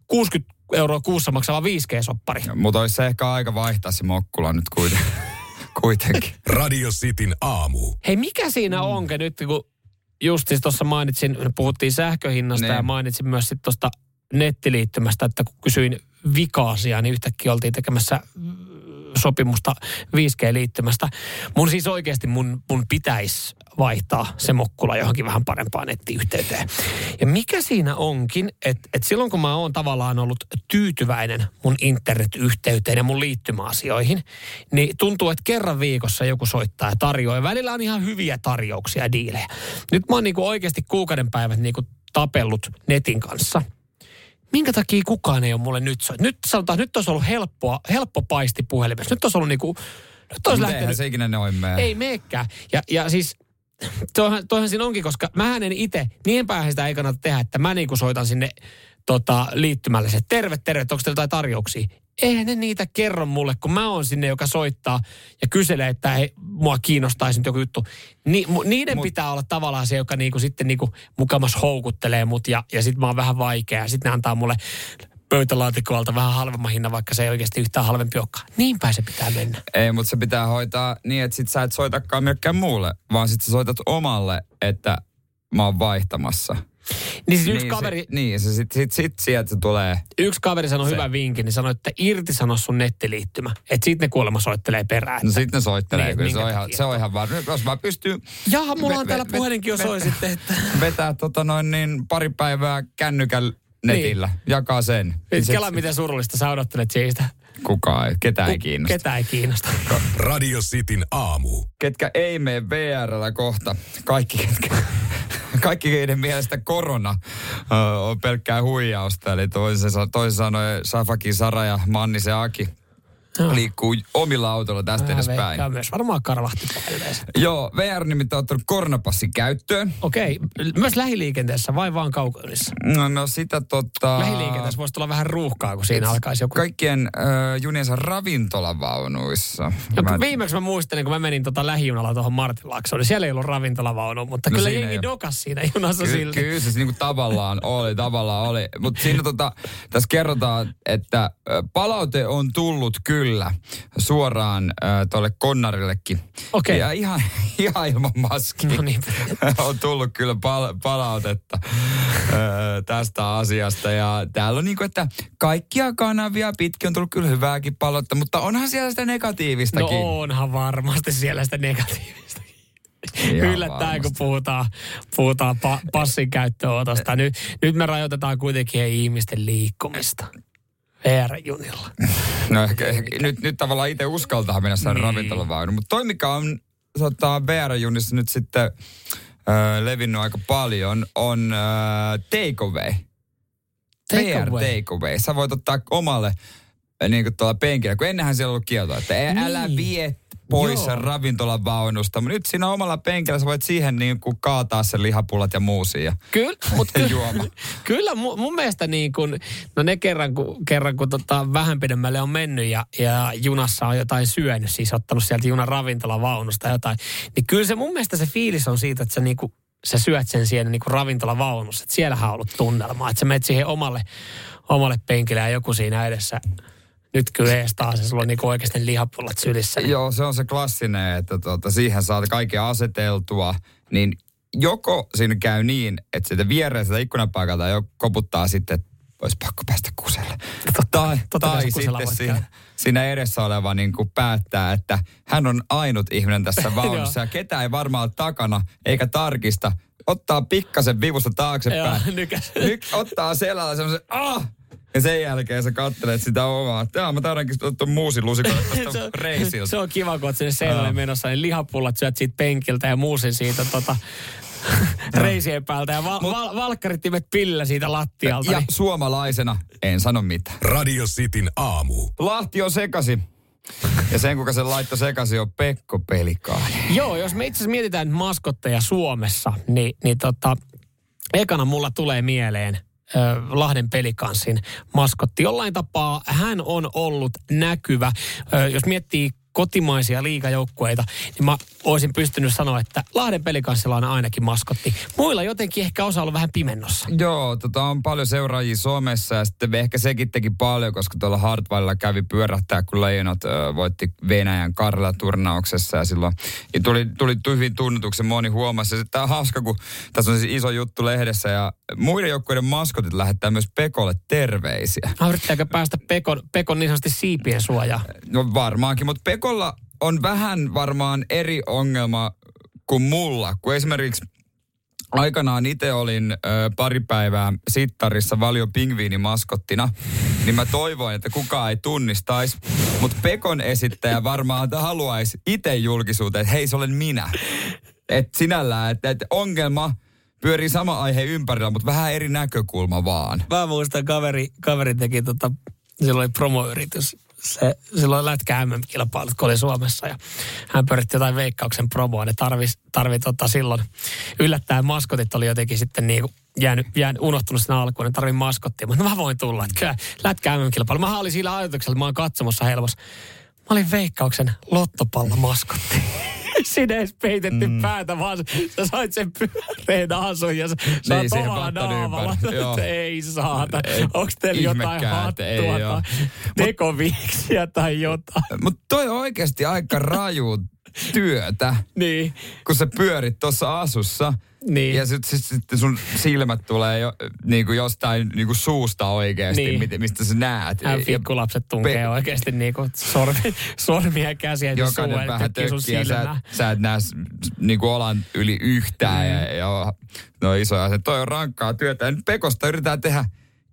60 euroa kuussa maksava 5G-soppari. Mutta olisi se ehkä aika vaihtaa se mokkula nyt kuitenkin. (laughs) kuitenkin. Radio Cityn aamu. Hei, mikä siinä mm. onkin nyt, kun just siis tuossa mainitsin, puhuttiin sähköhinnasta Niin. ja mainitsin myös sitten tuosta nettiliittymästä, että kun kysyin vika-asia, niin yhtäkkiä oltiin tekemässä sopimusta 5G-liittymästä. Mun siis oikeasti mun, mun pitäisi vaihtaa se mokkula johonkin vähän parempaan nettiyhteyteen. Ja mikä siinä onkin, että, että silloin kun mä oon tavallaan ollut tyytyväinen mun internetyhteyteen ja mun liittymäasioihin, niin tuntuu, että kerran viikossa joku soittaa ja tarjoaa. Ja välillä on ihan hyviä tarjouksia ja diilejä. Nyt mä oon niinku oikeasti kuukauden päivät niinku tapellut netin kanssa – minkä takia kukaan ei ole mulle nyt soit. Nyt sanotaan, nyt olisi ollut helppoa, helppo paisti puhelimessa. Nyt olisi ollut niinku, nyt olisi lähtenyt. se ikinä noin mene. Ei meekään. Ja, ja siis toihan, toihan siinä onkin, koska mä en itse, niin päähän sitä ei kannata tehdä, että mä niinku soitan sinne tota, liittymälle se, terve, terve, onko teillä jotain tarjouksia? Eihän ne niitä kerro mulle, kun mä oon sinne, joka soittaa ja kyselee, että hei, mua kiinnostaisi nyt joku juttu. Ni, mu, niiden Mut, pitää olla tavallaan se, joka niinku sitten niinku mukamas houkuttelee mut ja, ja sitten mä oon vähän vaikea. Sitten ne antaa mulle pöytälaatikolta vähän halvemman hinnan, vaikka se ei oikeasti yhtään halvempi olekaan. Niinpä se pitää mennä. Ei, mutta se pitää hoitaa niin, että sit sä et soitakaan millekään muulle, vaan sit sä soitat omalle, että mä oon vaihtamassa. Niin siis yksi niin, kaveri... Se, niin, se sit, sit, sit sieltä se tulee. Yksi kaveri sanoi hyvän vinkin, niin sanoi, että irtisano sun nettiliittymä. Että sitten ne kuulemma soittelee perään. No sitten ne soittelee, niin, kyllä se on, ihan, se on ihan varma. Jos mä pystyn... Jaha, mulla on täällä puhelinkin jo soi sitten, että... Vetää tota noin niin pari päivää kännykän netillä, niin. jakaa sen. Kela, miten surullista sä odottelet siitä. Kukaan ei, ketään ei kiinnosta. Ketään ei kiinnosta. (laughs) Radio Cityn aamu. Ketkä ei mene VRllä kohta, kaikki ketkä kaikki keiden mielestä korona on pelkkää huijausta. Eli toisin, toisin sanoen Safaki, Sara ja Mannisen Aki no. liikkuu omilla autoilla tästä Vähän edespäin. myös varmaan karvahti Joo, VR nimittäin on ottanut koronapassin käyttöön. Okei, okay. myös lähiliikenteessä vai vaan kaukoilissa? No, no sitä tota... Lähiliikenteessä voisi tulla vähän ruuhkaa, kun siinä alkaisi joku... Kaikkien äh, juniensa ravintolavaunuissa. No, mä... Viimeksi mä muistelin, kun mä menin tota lähijunalla tuohon Martinlaaksoon, niin siellä ei ollut ravintolavaunu, mutta no kyllä jengi dokas siinä junassa Ky- silti. Kyllä se niin kuin tavallaan oli, tavallaan oli. Mutta siinä tota, tässä kerrotaan, että palaute on tullut kyllä Kyllä, suoraan äh, tuolle Konnarillekin. Okei. Okay. Ja ihan, (laughs) ihan ilman maskia. No niin. (laughs) on tullut kyllä pal- palautetta äh, tästä asiasta. Ja täällä on niin kuin, että kaikkia kanavia pitkin on tullut kyllä hyvääkin palautetta, mutta onhan siellä sitä negatiivistakin. No onhan varmasti siellä sitä negatiivista. Yllättäen, kun puhutaan, puhutaan pa- passin käyttöönotosta. Nyt, nyt me rajoitetaan kuitenkin ihmisten liikkumista. VR-junilla. (laughs) No ehkä, ehkä nyt, nyt tavallaan itse uskaltaa mennä saada niin. ravintolavaunu. Mutta toi, mikä on tota, VR-junissa nyt sitten äh, levinnyt aika paljon, on äh, takeaway. Take VR takeaway. Sä voit ottaa omalle niin kuin tuolla penkillä, kun ennenhän siellä ollut kieltoa, että niin. älä vie pois Joo. ravintolan vaunusta. Nyt siinä omalla penkillä sä voit siihen niin kuin kaataa sen lihapullat ja muu siihen. (laughs) (laughs) Kyllä, mutta ky- kyllä mun, mun mielestä niin kuin, no ne kerran kun, kerran kun tota vähän pidemmälle on mennyt ja, ja junassa on jotain syönyt, siis ottanut sieltä junan ravintolavaunusta jotain, niin kyllä se mun mielestä se fiilis on siitä, että sä niin kuin, sä syöt sen siellä niin kuin ravintolavaunussa. Että siellähän on ollut tunnelma, että sä menet siihen omalle, omalle penkille ja joku siinä edessä nyt kyllä ees taas, ja sulla on niinku oikeasti lihapullat sylissä. Joo, se on se klassinen, että tuota, siihen saat kaiken aseteltua, niin joko siinä käy niin, että sitä viereistä ikkunapaikalta jo koputtaa sitten, että olisi pakko päästä kuselle. Totta, tai totta tai sitten siinä, siinä edessä oleva niin kuin päättää, että hän on ainut ihminen tässä (laughs) vaunussa ja ketä ei varmaan ole takana eikä tarkista. Ottaa pikkasen vivusta taaksepäin. Joo, nykäs. Nyt ottaa selällä semmoisen, ah, ja sen jälkeen sä kattelet sitä omaa. Jaa, mä taidankin tuon muusin lusikalle (laughs) tästä se, reisiltä. Se on kiva, kun oot sinne seinälle menossa, niin lihapullat syöt siitä penkiltä ja muusin siitä tota, (laughs) reisien päältä. Ja val, Mut, val, valkkarittimet pillä siitä lattialta. Ja niin. suomalaisena en sano mitään. Radio Cityn aamu. Lahti on sekasi. Ja sen, kuka sen laittoi sekaisin, on Pekko Pelikaani. Joo, jos me itse asiassa mietitään maskotteja Suomessa, niin, niin tota, ekana mulla tulee mieleen Lahden pelikanssin maskotti. Jollain tapaa hän on ollut näkyvä. Jos miettii kotimaisia liigajoukkueita, niin mä olisin pystynyt sanoa, että Lahden pelikanssilla on ainakin maskotti. Muilla jotenkin ehkä osa ollut vähän pimennossa. Joo, tota on paljon seuraajia Suomessa ja sitten ehkä sekin teki paljon, koska tuolla Hardwallilla kävi pyörähtää, kun Leijonat ö, voitti Venäjän Karla-turnauksessa ja silloin ja tuli, tuli hyvin tunnetuksen moni huomasi. Ja tämä on hauska, kun tässä on siis iso juttu lehdessä ja muiden joukkueiden maskotit lähettää myös Pekolle terveisiä. Yrittääkö päästä Pekon, Pekon niin sanotusti siipien suojaa? No varmaankin, mutta Pekolla on vähän varmaan eri ongelma kuin mulla, kun esimerkiksi aikanaan itse olin ö, pari päivää sittarissa Valio Pingviini maskottina, niin mä toivoin, että kukaan ei tunnistaisi. Mutta Pekon esittäjä varmaan haluaisi itse julkisuuteen, että hei, se olen minä. Et sinällään, että et ongelma pyörii sama aihe ympärillä, mutta vähän eri näkökulma vaan. Mä muistan, kaveri, kaveri teki tota, silloin promoyritys. Se, silloin lätkä MM-kilpailut, kun oli Suomessa ja hän pyöritti jotain veikkauksen promoa. Ne tarvi, tarvi tota, silloin yllättäen maskotit oli jotenkin sitten niinku jäänyt, jäänyt unohtunut sen alkuun. Ne tarvii maskottia, mutta mä voin tulla. Että kyllä lätkä MM-kilpailu. Mä olin sillä ajatuksella, että mä oon katsomassa helpossa. Mä olin veikkauksen lottopallomaskotti. Sinne edes peitetty mm. päätä, vaan sä sait sen pyöreän asun ja sä sä oot Niin, siihen omalla naamalla. (laughs) joo. Ei saata. Ei, Onks teillä jotain ei hattua oo. tai tekoviiksiä tai jotain? Mutta toi on oikeasti aika raju (laughs) työtä, Niin, kun sä pyörit tuossa asussa. Niin. Ja sitten sit, sit sun silmät tulee jo, niin kuin jostain niin kuin suusta oikeasti, Niin. niin. mistä sä näet. Hän pikkulapset tunkee Pe- oikeasti niinku sormi, sormia käsiä jokainen suueen, vähän tökkiä, sä, sä et näe niin kuin olan yli yhtään. Mm. Ja, ja no isoja se, toi on rankkaa työtä. Ja nyt Pekosta yritetään tehdä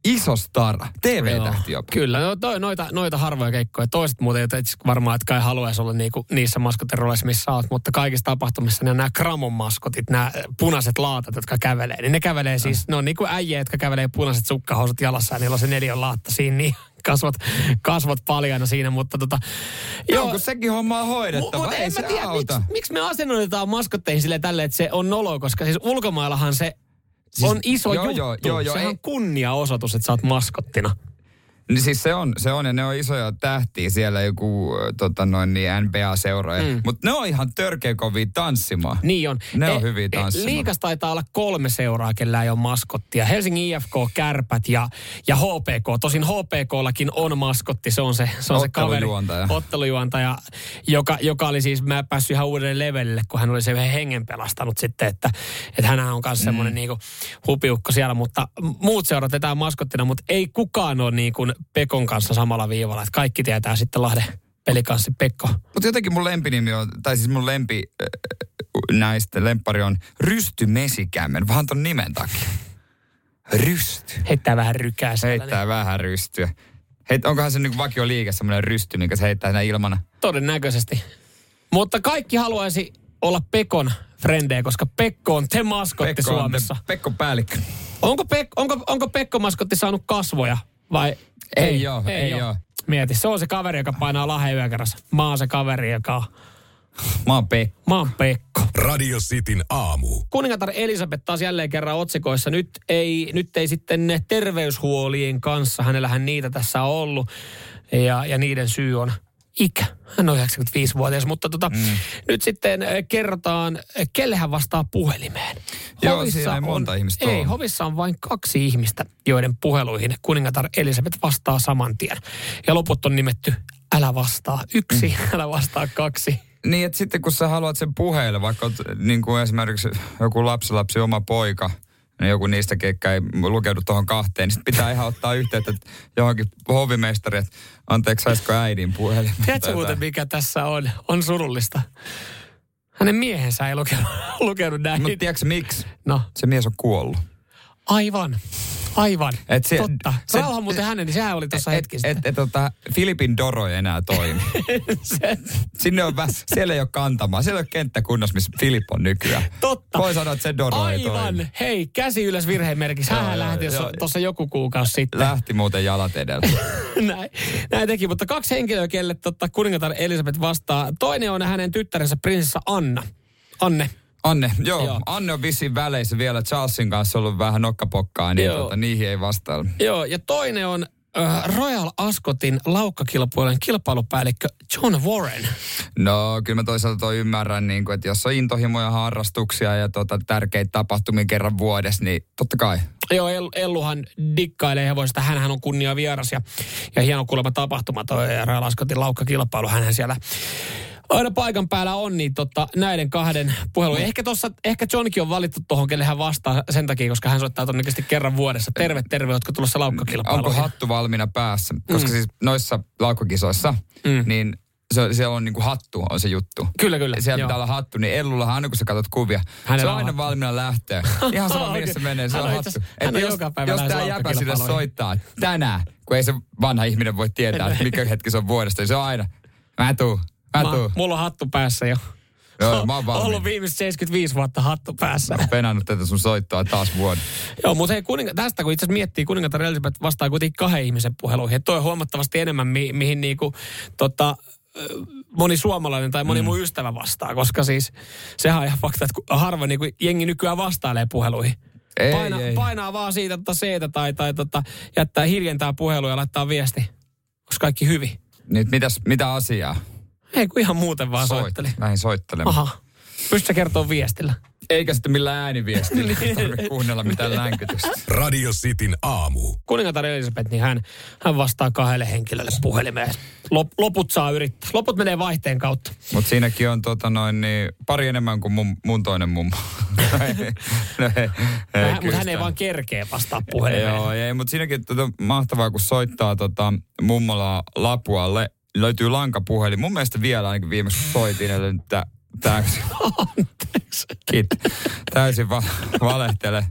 iso stara, TV-tähti jopa. Kyllä, no, toi, noita, noita harvoja keikkoja. Toiset muuten, että itse varmaan, että kai haluaisi olla niinku niissä maskotiroleissa, missä olet, mutta kaikissa tapahtumissa ne on nämä Kramon maskotit, nämä punaiset laatat, jotka kävelee. Niin ne kävelee siis, ne on niin kuin äijä, jotka kävelee punaiset sukkahousut jalassa ja niillä on se neljän laatta siinä, niin (laughs) kasvot, kasvot paljana siinä, mutta tota... Joo, kun sekin homma on hoidettava, Mutta ei en se mä tiedä, miksi, miksi me asennoitetaan maskotteihin sille tälle, että se on nolo, koska siis ulkomaillahan se Siis- on iso joo, juttu. joo, joo, joo, Sehän ei- on kunniaosoitus, että sä oot maskottina. Niin siis se on, se on ja ne on isoja tähtiä siellä joku tota noin niin NBA-seuroja. Mm. Mutta ne on ihan törkeä kovia tanssimaan. Niin on. Ne on hyviä tanssimaan. Liikas taitaa olla kolme seuraa, kellä ei ole maskottia. Helsingin IFK, Kärpät ja, ja HPK. Tosin HPKllakin on maskotti. Se on se, se, on se kaveri. Ottelujuontaja. Joka, joka oli siis, mä päässyt ihan uudelle levelille, kun hän oli se hengen pelastanut sitten, että, että hänhän on myös mm. semmoinen niinku hupiukko siellä. Mutta muut seurat vetää maskottina, mutta ei kukaan ole niinku Pekon kanssa samalla viivalla. Että kaikki tietää sitten Lahden pelikanssi Pekko. Mutta jotenkin mun lempinimi on, tai siis mun lempi äh, näistä lemppari on Rysty Mesikämmen, vaan ton nimen takia. Rysty. Heittää vähän rykää siellä. niin- Heittää vähän rystyä. Heit, onkohan se niin vakio liike semmoinen rysty, minkä se heittää siinä ilmana? Todennäköisesti. Mutta kaikki haluaisi olla Pekon frendejä, koska Pekko on te maskotti Pekko on Suomessa. te- Pekko päällikkö. Onko, Pek, onko, onko Pekko maskotti saanut kasvoja vai? Ei oo, ei oo. Mieti, se on se kaveri, joka painaa lahden yökerrassa. Mä oon se kaveri, joka on. Mä oon Pekko. Mä oon Pekko. Radio Cityn aamu. Kuningatar Elisabeth taas jälleen kerran otsikoissa. Nyt ei, nyt ei sitten ne terveyshuolien kanssa, hänellähän niitä tässä on ollut. Ja, ja niiden syy on ikä. Hän on 95-vuotias, mutta tota, mm. nyt sitten eh, kerrotaan, eh, kelle hän vastaa puhelimeen. Joo, siinä ei monta ihmistä Ei, ole. hovissa on vain kaksi ihmistä, joiden puheluihin kuningatar Elisabeth vastaa saman tien. Ja loput on nimetty älä vastaa yksi, mm. älä vastaa kaksi. Niin, että sitten kun sä haluat sen puheelle, vaikka oot, niin kuin esimerkiksi joku lapsilapsi, oma poika, niin joku niistä, ketkä ei lukeudu tuohon kahteen, niin sit pitää ihan ottaa yhteyttä johonkin hovimestari, että anteeksi, saisiko äidin puhelin? Tiedätkö muuten, mikä tässä on? On surullista. Hänen miehensä ei lukenut, (laughs) lukenut näin. Mutta tiedätkö miksi? No, Se mies on kuollut. aivan. Aivan. Et se- Totta. se- Rauha muuten hänen, niin sehän oli tuossa Et, hetki et, et, tota, Filipin Doro ei enää toimi. (laughs) Se- Sinne on väs, siellä ei ole kantamaa. Siellä ei ole kenttäkunnossa, missä Filip on nykyään. Totta. Voi sanoa, että se Doro ei toimi. Aivan. Hei, käsi ylös virhemerkissä. Joo, Hän lähti tuossa joku kuukausi sitten. Lähti muuten jalat edellä. (laughs) näin, näin teki, mutta kaksi henkilöä, kelle totta, kuningatar Elisabeth vastaa. Toinen on hänen tyttärensä prinsessa Anna. Anne. Anne, joo, Joo. Anne on vissiin väleissä vielä Charlesin kanssa ollut vähän nokkapokkaa, niin tota, niihin ei vastailla. Joo, ja toinen on äh, Royal Ascotin laukkakilpailujen kilpailupäällikkö John Warren. No kyllä mä toisaalta toi ymmärrän, niin kuin, että jos on intohimoja harrastuksia ja tota, tärkeitä tapahtumia kerran vuodessa, niin totta kai. Joo, Elluhan dikkailee hevosista. Hänhän on kunnia vieras ja, ja hieno kuulemma tapahtuma toi Royal Ascotin laukkakilpailu. Hänhän siellä aina paikan päällä on, niin tota, näiden kahden puhelu. Mm. Ehkä tossa, ehkä Johnkin on valittu tuohon, kelle hän vastaa sen takia, koska hän soittaa todennäköisesti kerran vuodessa. Terve, terve, ootko tulossa laukkakilpailuun? Onko hattu valmiina päässä? Koska mm. siis noissa laukkakisoissa, mm. niin se, se on niinku hattu, on se juttu. Kyllä, kyllä. Siellä joo. pitää olla hattu, niin Ellulla aina kun sä katsot kuvia, Hänellä se on aina hattu. valmiina lähteä. (laughs) Ihan sama, okay. se menee, se hän on, on hattu. Että jos, jos tämä jäpä sille soittaa tänään, kun ei se vanha ihminen voi tietää, (laughs) mikä hetki se on vuodesta, niin se on aina, mä tuun, Mä tuun. Mulla on hattu päässä jo. Joo, mä oon valmiin. ollut viimeiset 75 vuotta hattu päässä. Mä oon penannut tätä sun soittoa taas vuoden. Joo, mutta hei, kuninga, tästä kun itse asiassa miettii, kuningatar Elisabeth vastaa kuitenkin kahden ihmisen puheluihin. Ja toi on huomattavasti enemmän, mi- mihin niinku, tota, moni suomalainen tai moni mm. mun ystävä vastaa. Koska siis sehän on ihan fakta, että harva niinku jengi nykyään vastailee puheluihin. Ei, Paina, ei. Painaa vaan siitä tota c tai, tai tota, jättää hiljentää puhelu ja laittaa viesti. Onko kaikki hyvin? Nyt mitäs, mitä asiaa? Ei kun ihan muuten vaan Soit, soitteli. Näin soittelemaan. Aha. Pystytkö kertoa viestillä? Eikä sitten millään ääniviestillä. (laughs) Tarvitse kuunnella mitään länkytystä. Radio Cityn aamu. Kuningatar Elisabeth, niin hän, hän vastaa kahdelle henkilölle puhelimeen. Lop, loput saa yrittää. Loput menee vaihteen kautta. Mutta siinäkin on tota noin, niin pari enemmän kuin mun, mun toinen mummo. (laughs) no, mutta hän ei vaan kerkeä vastaa puhelimeen. Joo, ei, mutta siinäkin tota, mahtavaa, kun soittaa tota, mummola Lapualle löytyy lankapuhelin. Mun mielestä vielä ainakin viimeksi soitin, että täysin. Kiitos. Täysin va- valehtele.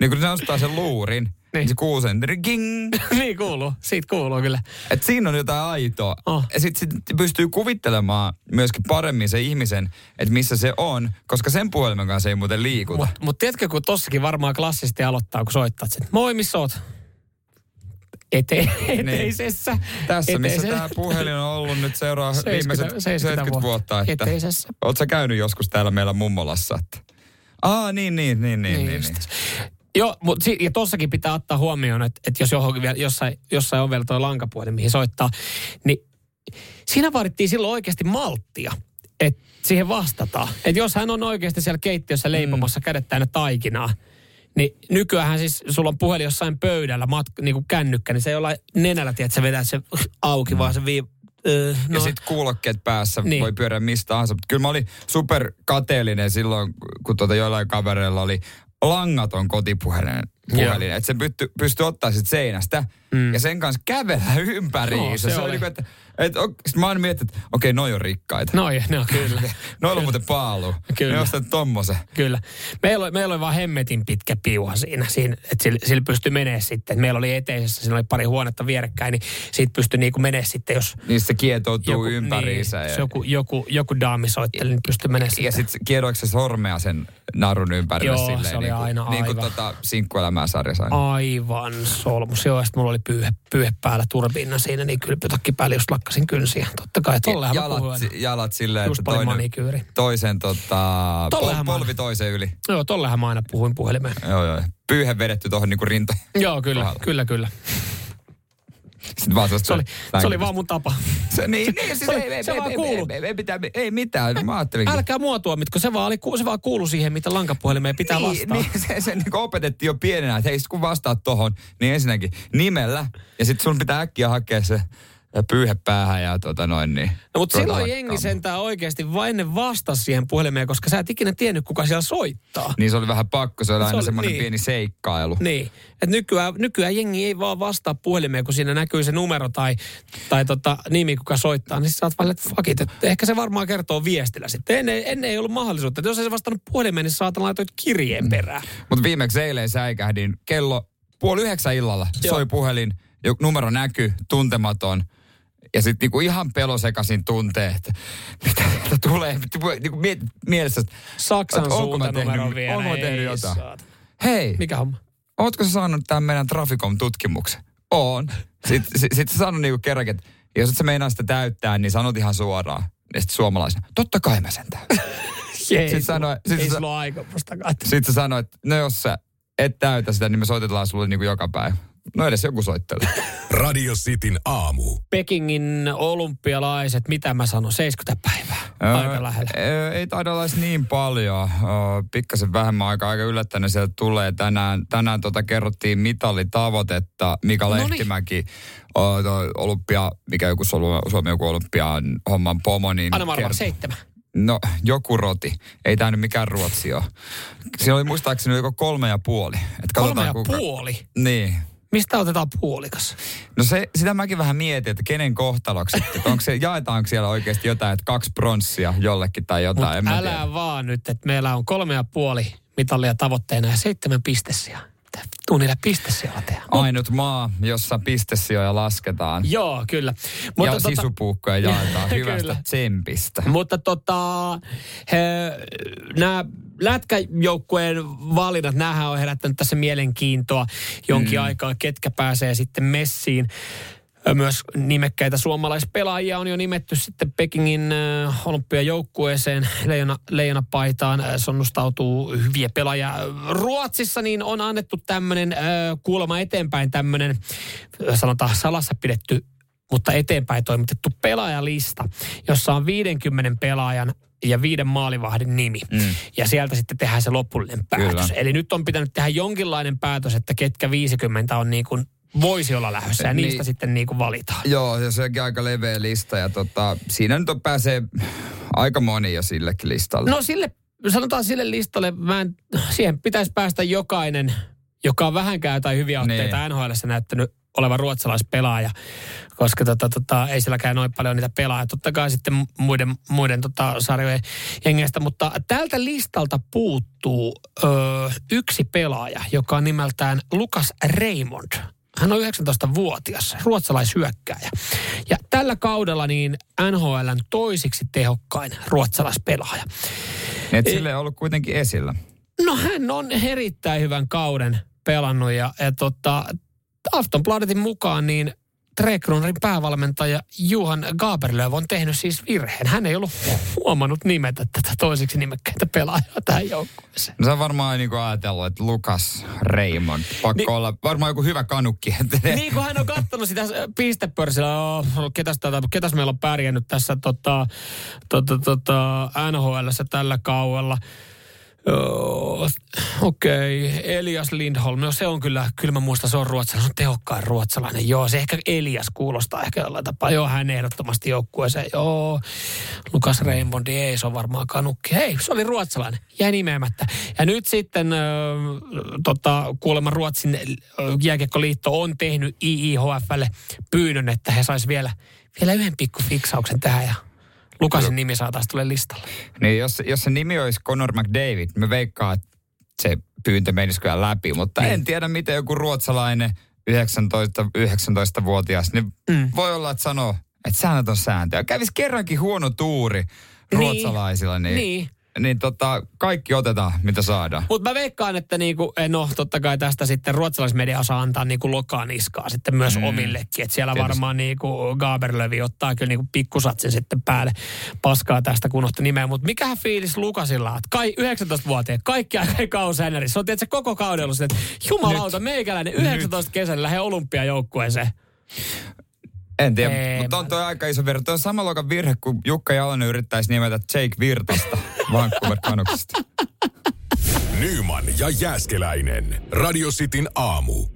Niin kun se nostaa sen luurin, niin, niin se kuuluu sen ging. niin kuuluu, siitä kuuluu kyllä. Et siinä on jotain aitoa. Oh. Ja sitten sit pystyy kuvittelemaan myöskin paremmin se ihmisen, että missä se on, koska sen puhelimen kanssa ei muuten liikuta. Mutta mut tiedätkö, kun tossakin varmaan klassisesti aloittaa, kun soittaa, että moi, missä oot? Ete, eteisessä. Niin. Tässä, missä tämä puhelin on ollut nyt seuraa 70, viimeiset 70 vuotta. vuotta että eteisessä. Oletko käynyt joskus täällä meillä mummolassa? Että... Aa, niin, niin, niin, niin. niin, niin. niin. Joo, mutta si- ja tossakin pitää ottaa huomioon, että, että jos johonkin vielä, jossain, jossain on vielä tuo lankapuhelin, mihin soittaa, niin siinä vaadittiin silloin oikeasti malttia, että siihen vastataan. Että jos hän on oikeasti siellä keittiössä leipomassa mm. kädet täynnä taikinaa, niin nykyään siis sulla on puhelin jossain pöydällä, mat, niin kuin kännykkä, niin se ei olla nenällä, että sä vedät se auki, mm. vaan se vii, Öö, no. Ja sitten kuulokkeet päässä niin. voi pyöriä mistä tahansa. Mutta kyllä mä olin super kateellinen silloin, kun tuota joillain kavereilla oli langaton kotipuhelin. Puhelin, että se pystyi pysty ottaa sit seinästä mm. ja sen kanssa kävellä ympäri. No, se, se oli, oli että et, sit mä aina mietin, että okei, okay, noi on rikkaita. Noi, no kyllä. (laughs) Noilla on muuten paalu. Kyllä. Ne ostat tommosen. Kyllä. Meillä oli, meillä oli vaan hemmetin pitkä piuha siinä, siinä että sillä, sillä pystyi menee sitten. Meillä oli eteisessä, siinä oli pari huonetta vierekkäin, niin siitä pystyi niinku menee sitten, jos... Niin se kietoutuu joku, ympäriinsä. Niin, ja... joku, joku, joku daami soitteli, niin pystyi menee sitten. Ja sitten kiedoiko se sormea sen narun ympärille Joo, silleen, se oli niin kuin, aina niin kuin aivan. tota, sinkkuelämää sarjassa aina. Aivan solmus. Joo, sitten mulla oli pyyhe, pyyhe päällä turbiina siinä, niin kylpytakki päällä just lakkasin kynsiä. Totta kai, tollehan jalat, mä jalat silleen, just että toinen, manikyyri. toisen tota, pol, polvi toisen yli. Joo, tollehan mä aina puhuin puhelimeen. Joo, joo. Pyyhe vedetty tuohon niinku rinta. Joo, kyllä, kohdalla. kyllä, kyllä. Sitten vaan se, oli, se oli vaan mun tapa. Se, niin, niin, siis se, ei, ei, se ei, vaan ei. Ei, ei, mitään, ei mitään, mä ajattelinkin. Älkää mua tuomitko, se vaan, oli, se vaan kuulu siihen, mitä lankapuhelimeen pitää niin, vastaa. Niin, se, se niin opetettiin jo pienenä, että hei, kun vastaat tohon, niin ensinnäkin nimellä, ja sitten sun pitää äkkiä hakea se pyyhe päähän ja tota noin niin. No mutta silloin jengi sentään oikeasti vain ne vastasi siihen puhelimeen, koska sä et ikinä tiennyt, kuka siellä soittaa. Niin se oli vähän pakko, se oli Se aina semmoinen niin. pieni seikkailu. Niin. Et nykyään, nykyään jengi ei vaan vastaa puhelimeen, kun siinä näkyy se numero tai, tai tota, nimi, kuka soittaa, niin sä oot vaan, että fuck it, että ehkä se varmaan kertoo viestillä sitten. Ennen, ennen ei ollut mahdollisuutta. Että jos ei se vastannut puhelimeen, niin saatan laitoit kirjeen perään. Mutta viimeksi eilen säikähdin kello puoli yhdeksän illalla Joo. soi puhelin, numero näkyy, tuntematon. Ja sitten niinku ihan pelosekaisin tuntee, että mitä tulee. Niinku miet, mielessä, että Saksan mä suuntanumero tehnyt- vielä. onko tehnyt jotain? saata. hei, Mikä homma? ootko sä saanut tämän meidän Traficom-tutkimuksen? Oon. Sitten sit, sit sä sanonut niinku kerrankin, että jos et sä meinaa sitä täyttää, niin sanot ihan suoraan. Ja sitten suomalaisena, totta kai mä sen täytän. (laughs) Ei, Sit sanoi- sit ei sulla aikomustakaan. Sitten sä sanoit, että no jos sä et täytä sitä, niin me soitetaan sulle niinku joka päivä. No edes joku soittelee. (laughs) Radio Cityn aamu. Pekingin olympialaiset, mitä mä sanon, 70 päivää. Aika lähellä. Öö, Ei taida olla niin paljon. Öö, Pikkasen vähemmän aika, aika yllättäen sieltä tulee. Tänään, tänään tota kerrottiin mitalitavoitetta. Mika Noniin. Lehtimäki, öö, olympia, mikä joku Suomi, joku olympian homman pomo, niin Anna kertoi- seitsemän. No, joku roti. Ei tämä nyt mikään Ruotsi ole. Siinä oli muistaakseni joko kolme ja puoli. Et Kolme ja kuinka- puoli. Niin. Mistä otetaan puolikas? No se, sitä mäkin vähän mietin, että kenen kohtaloksi. Että onko se, jaetaanko siellä oikeasti jotain, että kaksi pronssia jollekin tai jotain. Mutta mä älä tiedä. vaan nyt, että meillä on kolme ja puoli mitallia tavoitteena ja seitsemän pistessiä. Tuu niillä pistessijoilla tehdä. Ainut maa, jossa pistesijoja lasketaan. Joo, kyllä. ja sisupuukkoja jaetaan (laughs) hyvästä tsempistä. Mutta tota, nämä lätkäjoukkueen valinnat, näähän on herättänyt tässä mielenkiintoa jonkin mm. aikaa, ketkä pääsee sitten messiin. Myös nimekkäitä suomalaispelaajia on jo nimetty sitten Pekingin olympiajoukkueeseen leijona, leijonapaitaan. Sonnustautuu hyviä pelaajia. Ruotsissa niin on annettu tämmöinen kuulemma eteenpäin tämmöinen, sanotaan salassa pidetty mutta eteenpäin toimitettu pelaajalista, jossa on 50 pelaajan ja viiden maalivahdin nimi. Mm. Ja sieltä sitten tehdään se lopullinen päätös. Kyllä. Eli nyt on pitänyt tehdä jonkinlainen päätös, että ketkä 50 on niin kuin voisi olla lähdössä ja Niin. niistä sitten niin kuin valitaan. Joo, ja sekin aika leveä lista. Ja tota, siinä nyt on pääsee aika moni jo sillekin listalle. No sille, sanotaan sille listalle, mä en, siihen pitäisi päästä jokainen, joka on vähänkään jotain hyviä otteita niin. NHLssä näyttänyt olevan ruotsalaispelaaja, koska tota, tota, ei silläkään noin paljon niitä pelaajia. Totta kai sitten muiden, muiden tota, sarjojen jengeistä, mutta tältä listalta puuttuu ö, yksi pelaaja, joka on nimeltään Lukas Raymond. Hän on 19-vuotias, ruotsalaishyökkääjä. Ja tällä kaudella niin NHLn toisiksi tehokkain ruotsalaispelaaja. Et sille ei ollut kuitenkin esillä. No hän on erittäin hyvän kauden pelannut ja, ja tota, Aftonbladetin mukaan niin Trekronerin päävalmentaja Juhan Gaberlöv on tehnyt siis virheen. Hän ei ollut huomannut nimetä tätä toiseksi nimekkäitä pelaajaa tähän joukkueeseen. No se on varmaan niin ajatellut, että Lukas Raymond. Pakko Niin- olla varmaan joku hyvä kanukki. (laughs) Niin kuin hän on katsonut sitä pistepörssillä, oh, ketäs, tätä, ketäs meillä on pärjännyt tässä tota, tota, tota, NHLssä tällä kaudella. Joo, Okei, okay. Elias Lindholm, no se on kyllä, kyllä mä muistan, se on ruotsalainen, se on tehokkain ruotsalainen. Joo, se ehkä Elias kuulostaa ehkä jollain tapaa. Joo, hän ehdottomasti joukkueeseen. Joo, Lukas Raymond, ei se on varmaan kanukki. Hei, se oli ruotsalainen, jäi nimeämättä. Ja nyt sitten äh, tota, kuulemma Ruotsin äh, jääkiekkoliitto on tehnyt IIHFlle pyynnön, että he sais vielä, vielä yhden pikku fiksauksen tähän ja Lukasin nimi saataisiin tulee listalle. Niin jos, jos se nimi olisi Conor McDavid, me veikkaa, että se pyyntö menisi kyllä läpi. Mutta Niin. en tiedä, miten joku ruotsalainen 19, 19-vuotias, niin mm. voi olla, että sanoo, että säännöt on sääntöjä. Kävis kerrankin huono tuuri ruotsalaisilla, niin, Niin. Niin tota, kaikki otetaan, mitä saadaan. Mutta mä veikkaan, että niinku, eh, no totta kai tästä sitten ruotsalaismedia osaa antaa niinku lokaa niskaa sitten myös mm. omillekin. Että siellä Tietysti. varmaan niinku Gaberlövi ottaa kyllä niinku pikkusatsin sitten päälle paskaa tästä kun nimeä. Mutta mikähän fiilis Lukasilla on? Kai 19-vuotiaat, kaikki aika kaushännäri. Se on tietysti koko kauden ollut että jumalauta, meikäläinen 19 kesän lähde olympiajoukkueeseen. En tiedä, Ei, mutta on mä- toi aika iso virhe. Toi on sama luokan virhe, kun Jukka Jalonen yrittäisi nimetä Jake Virtasta (laughs) Vancouver Canucksista. Nyman ja Jääskeläinen. Radio Cityn aamu.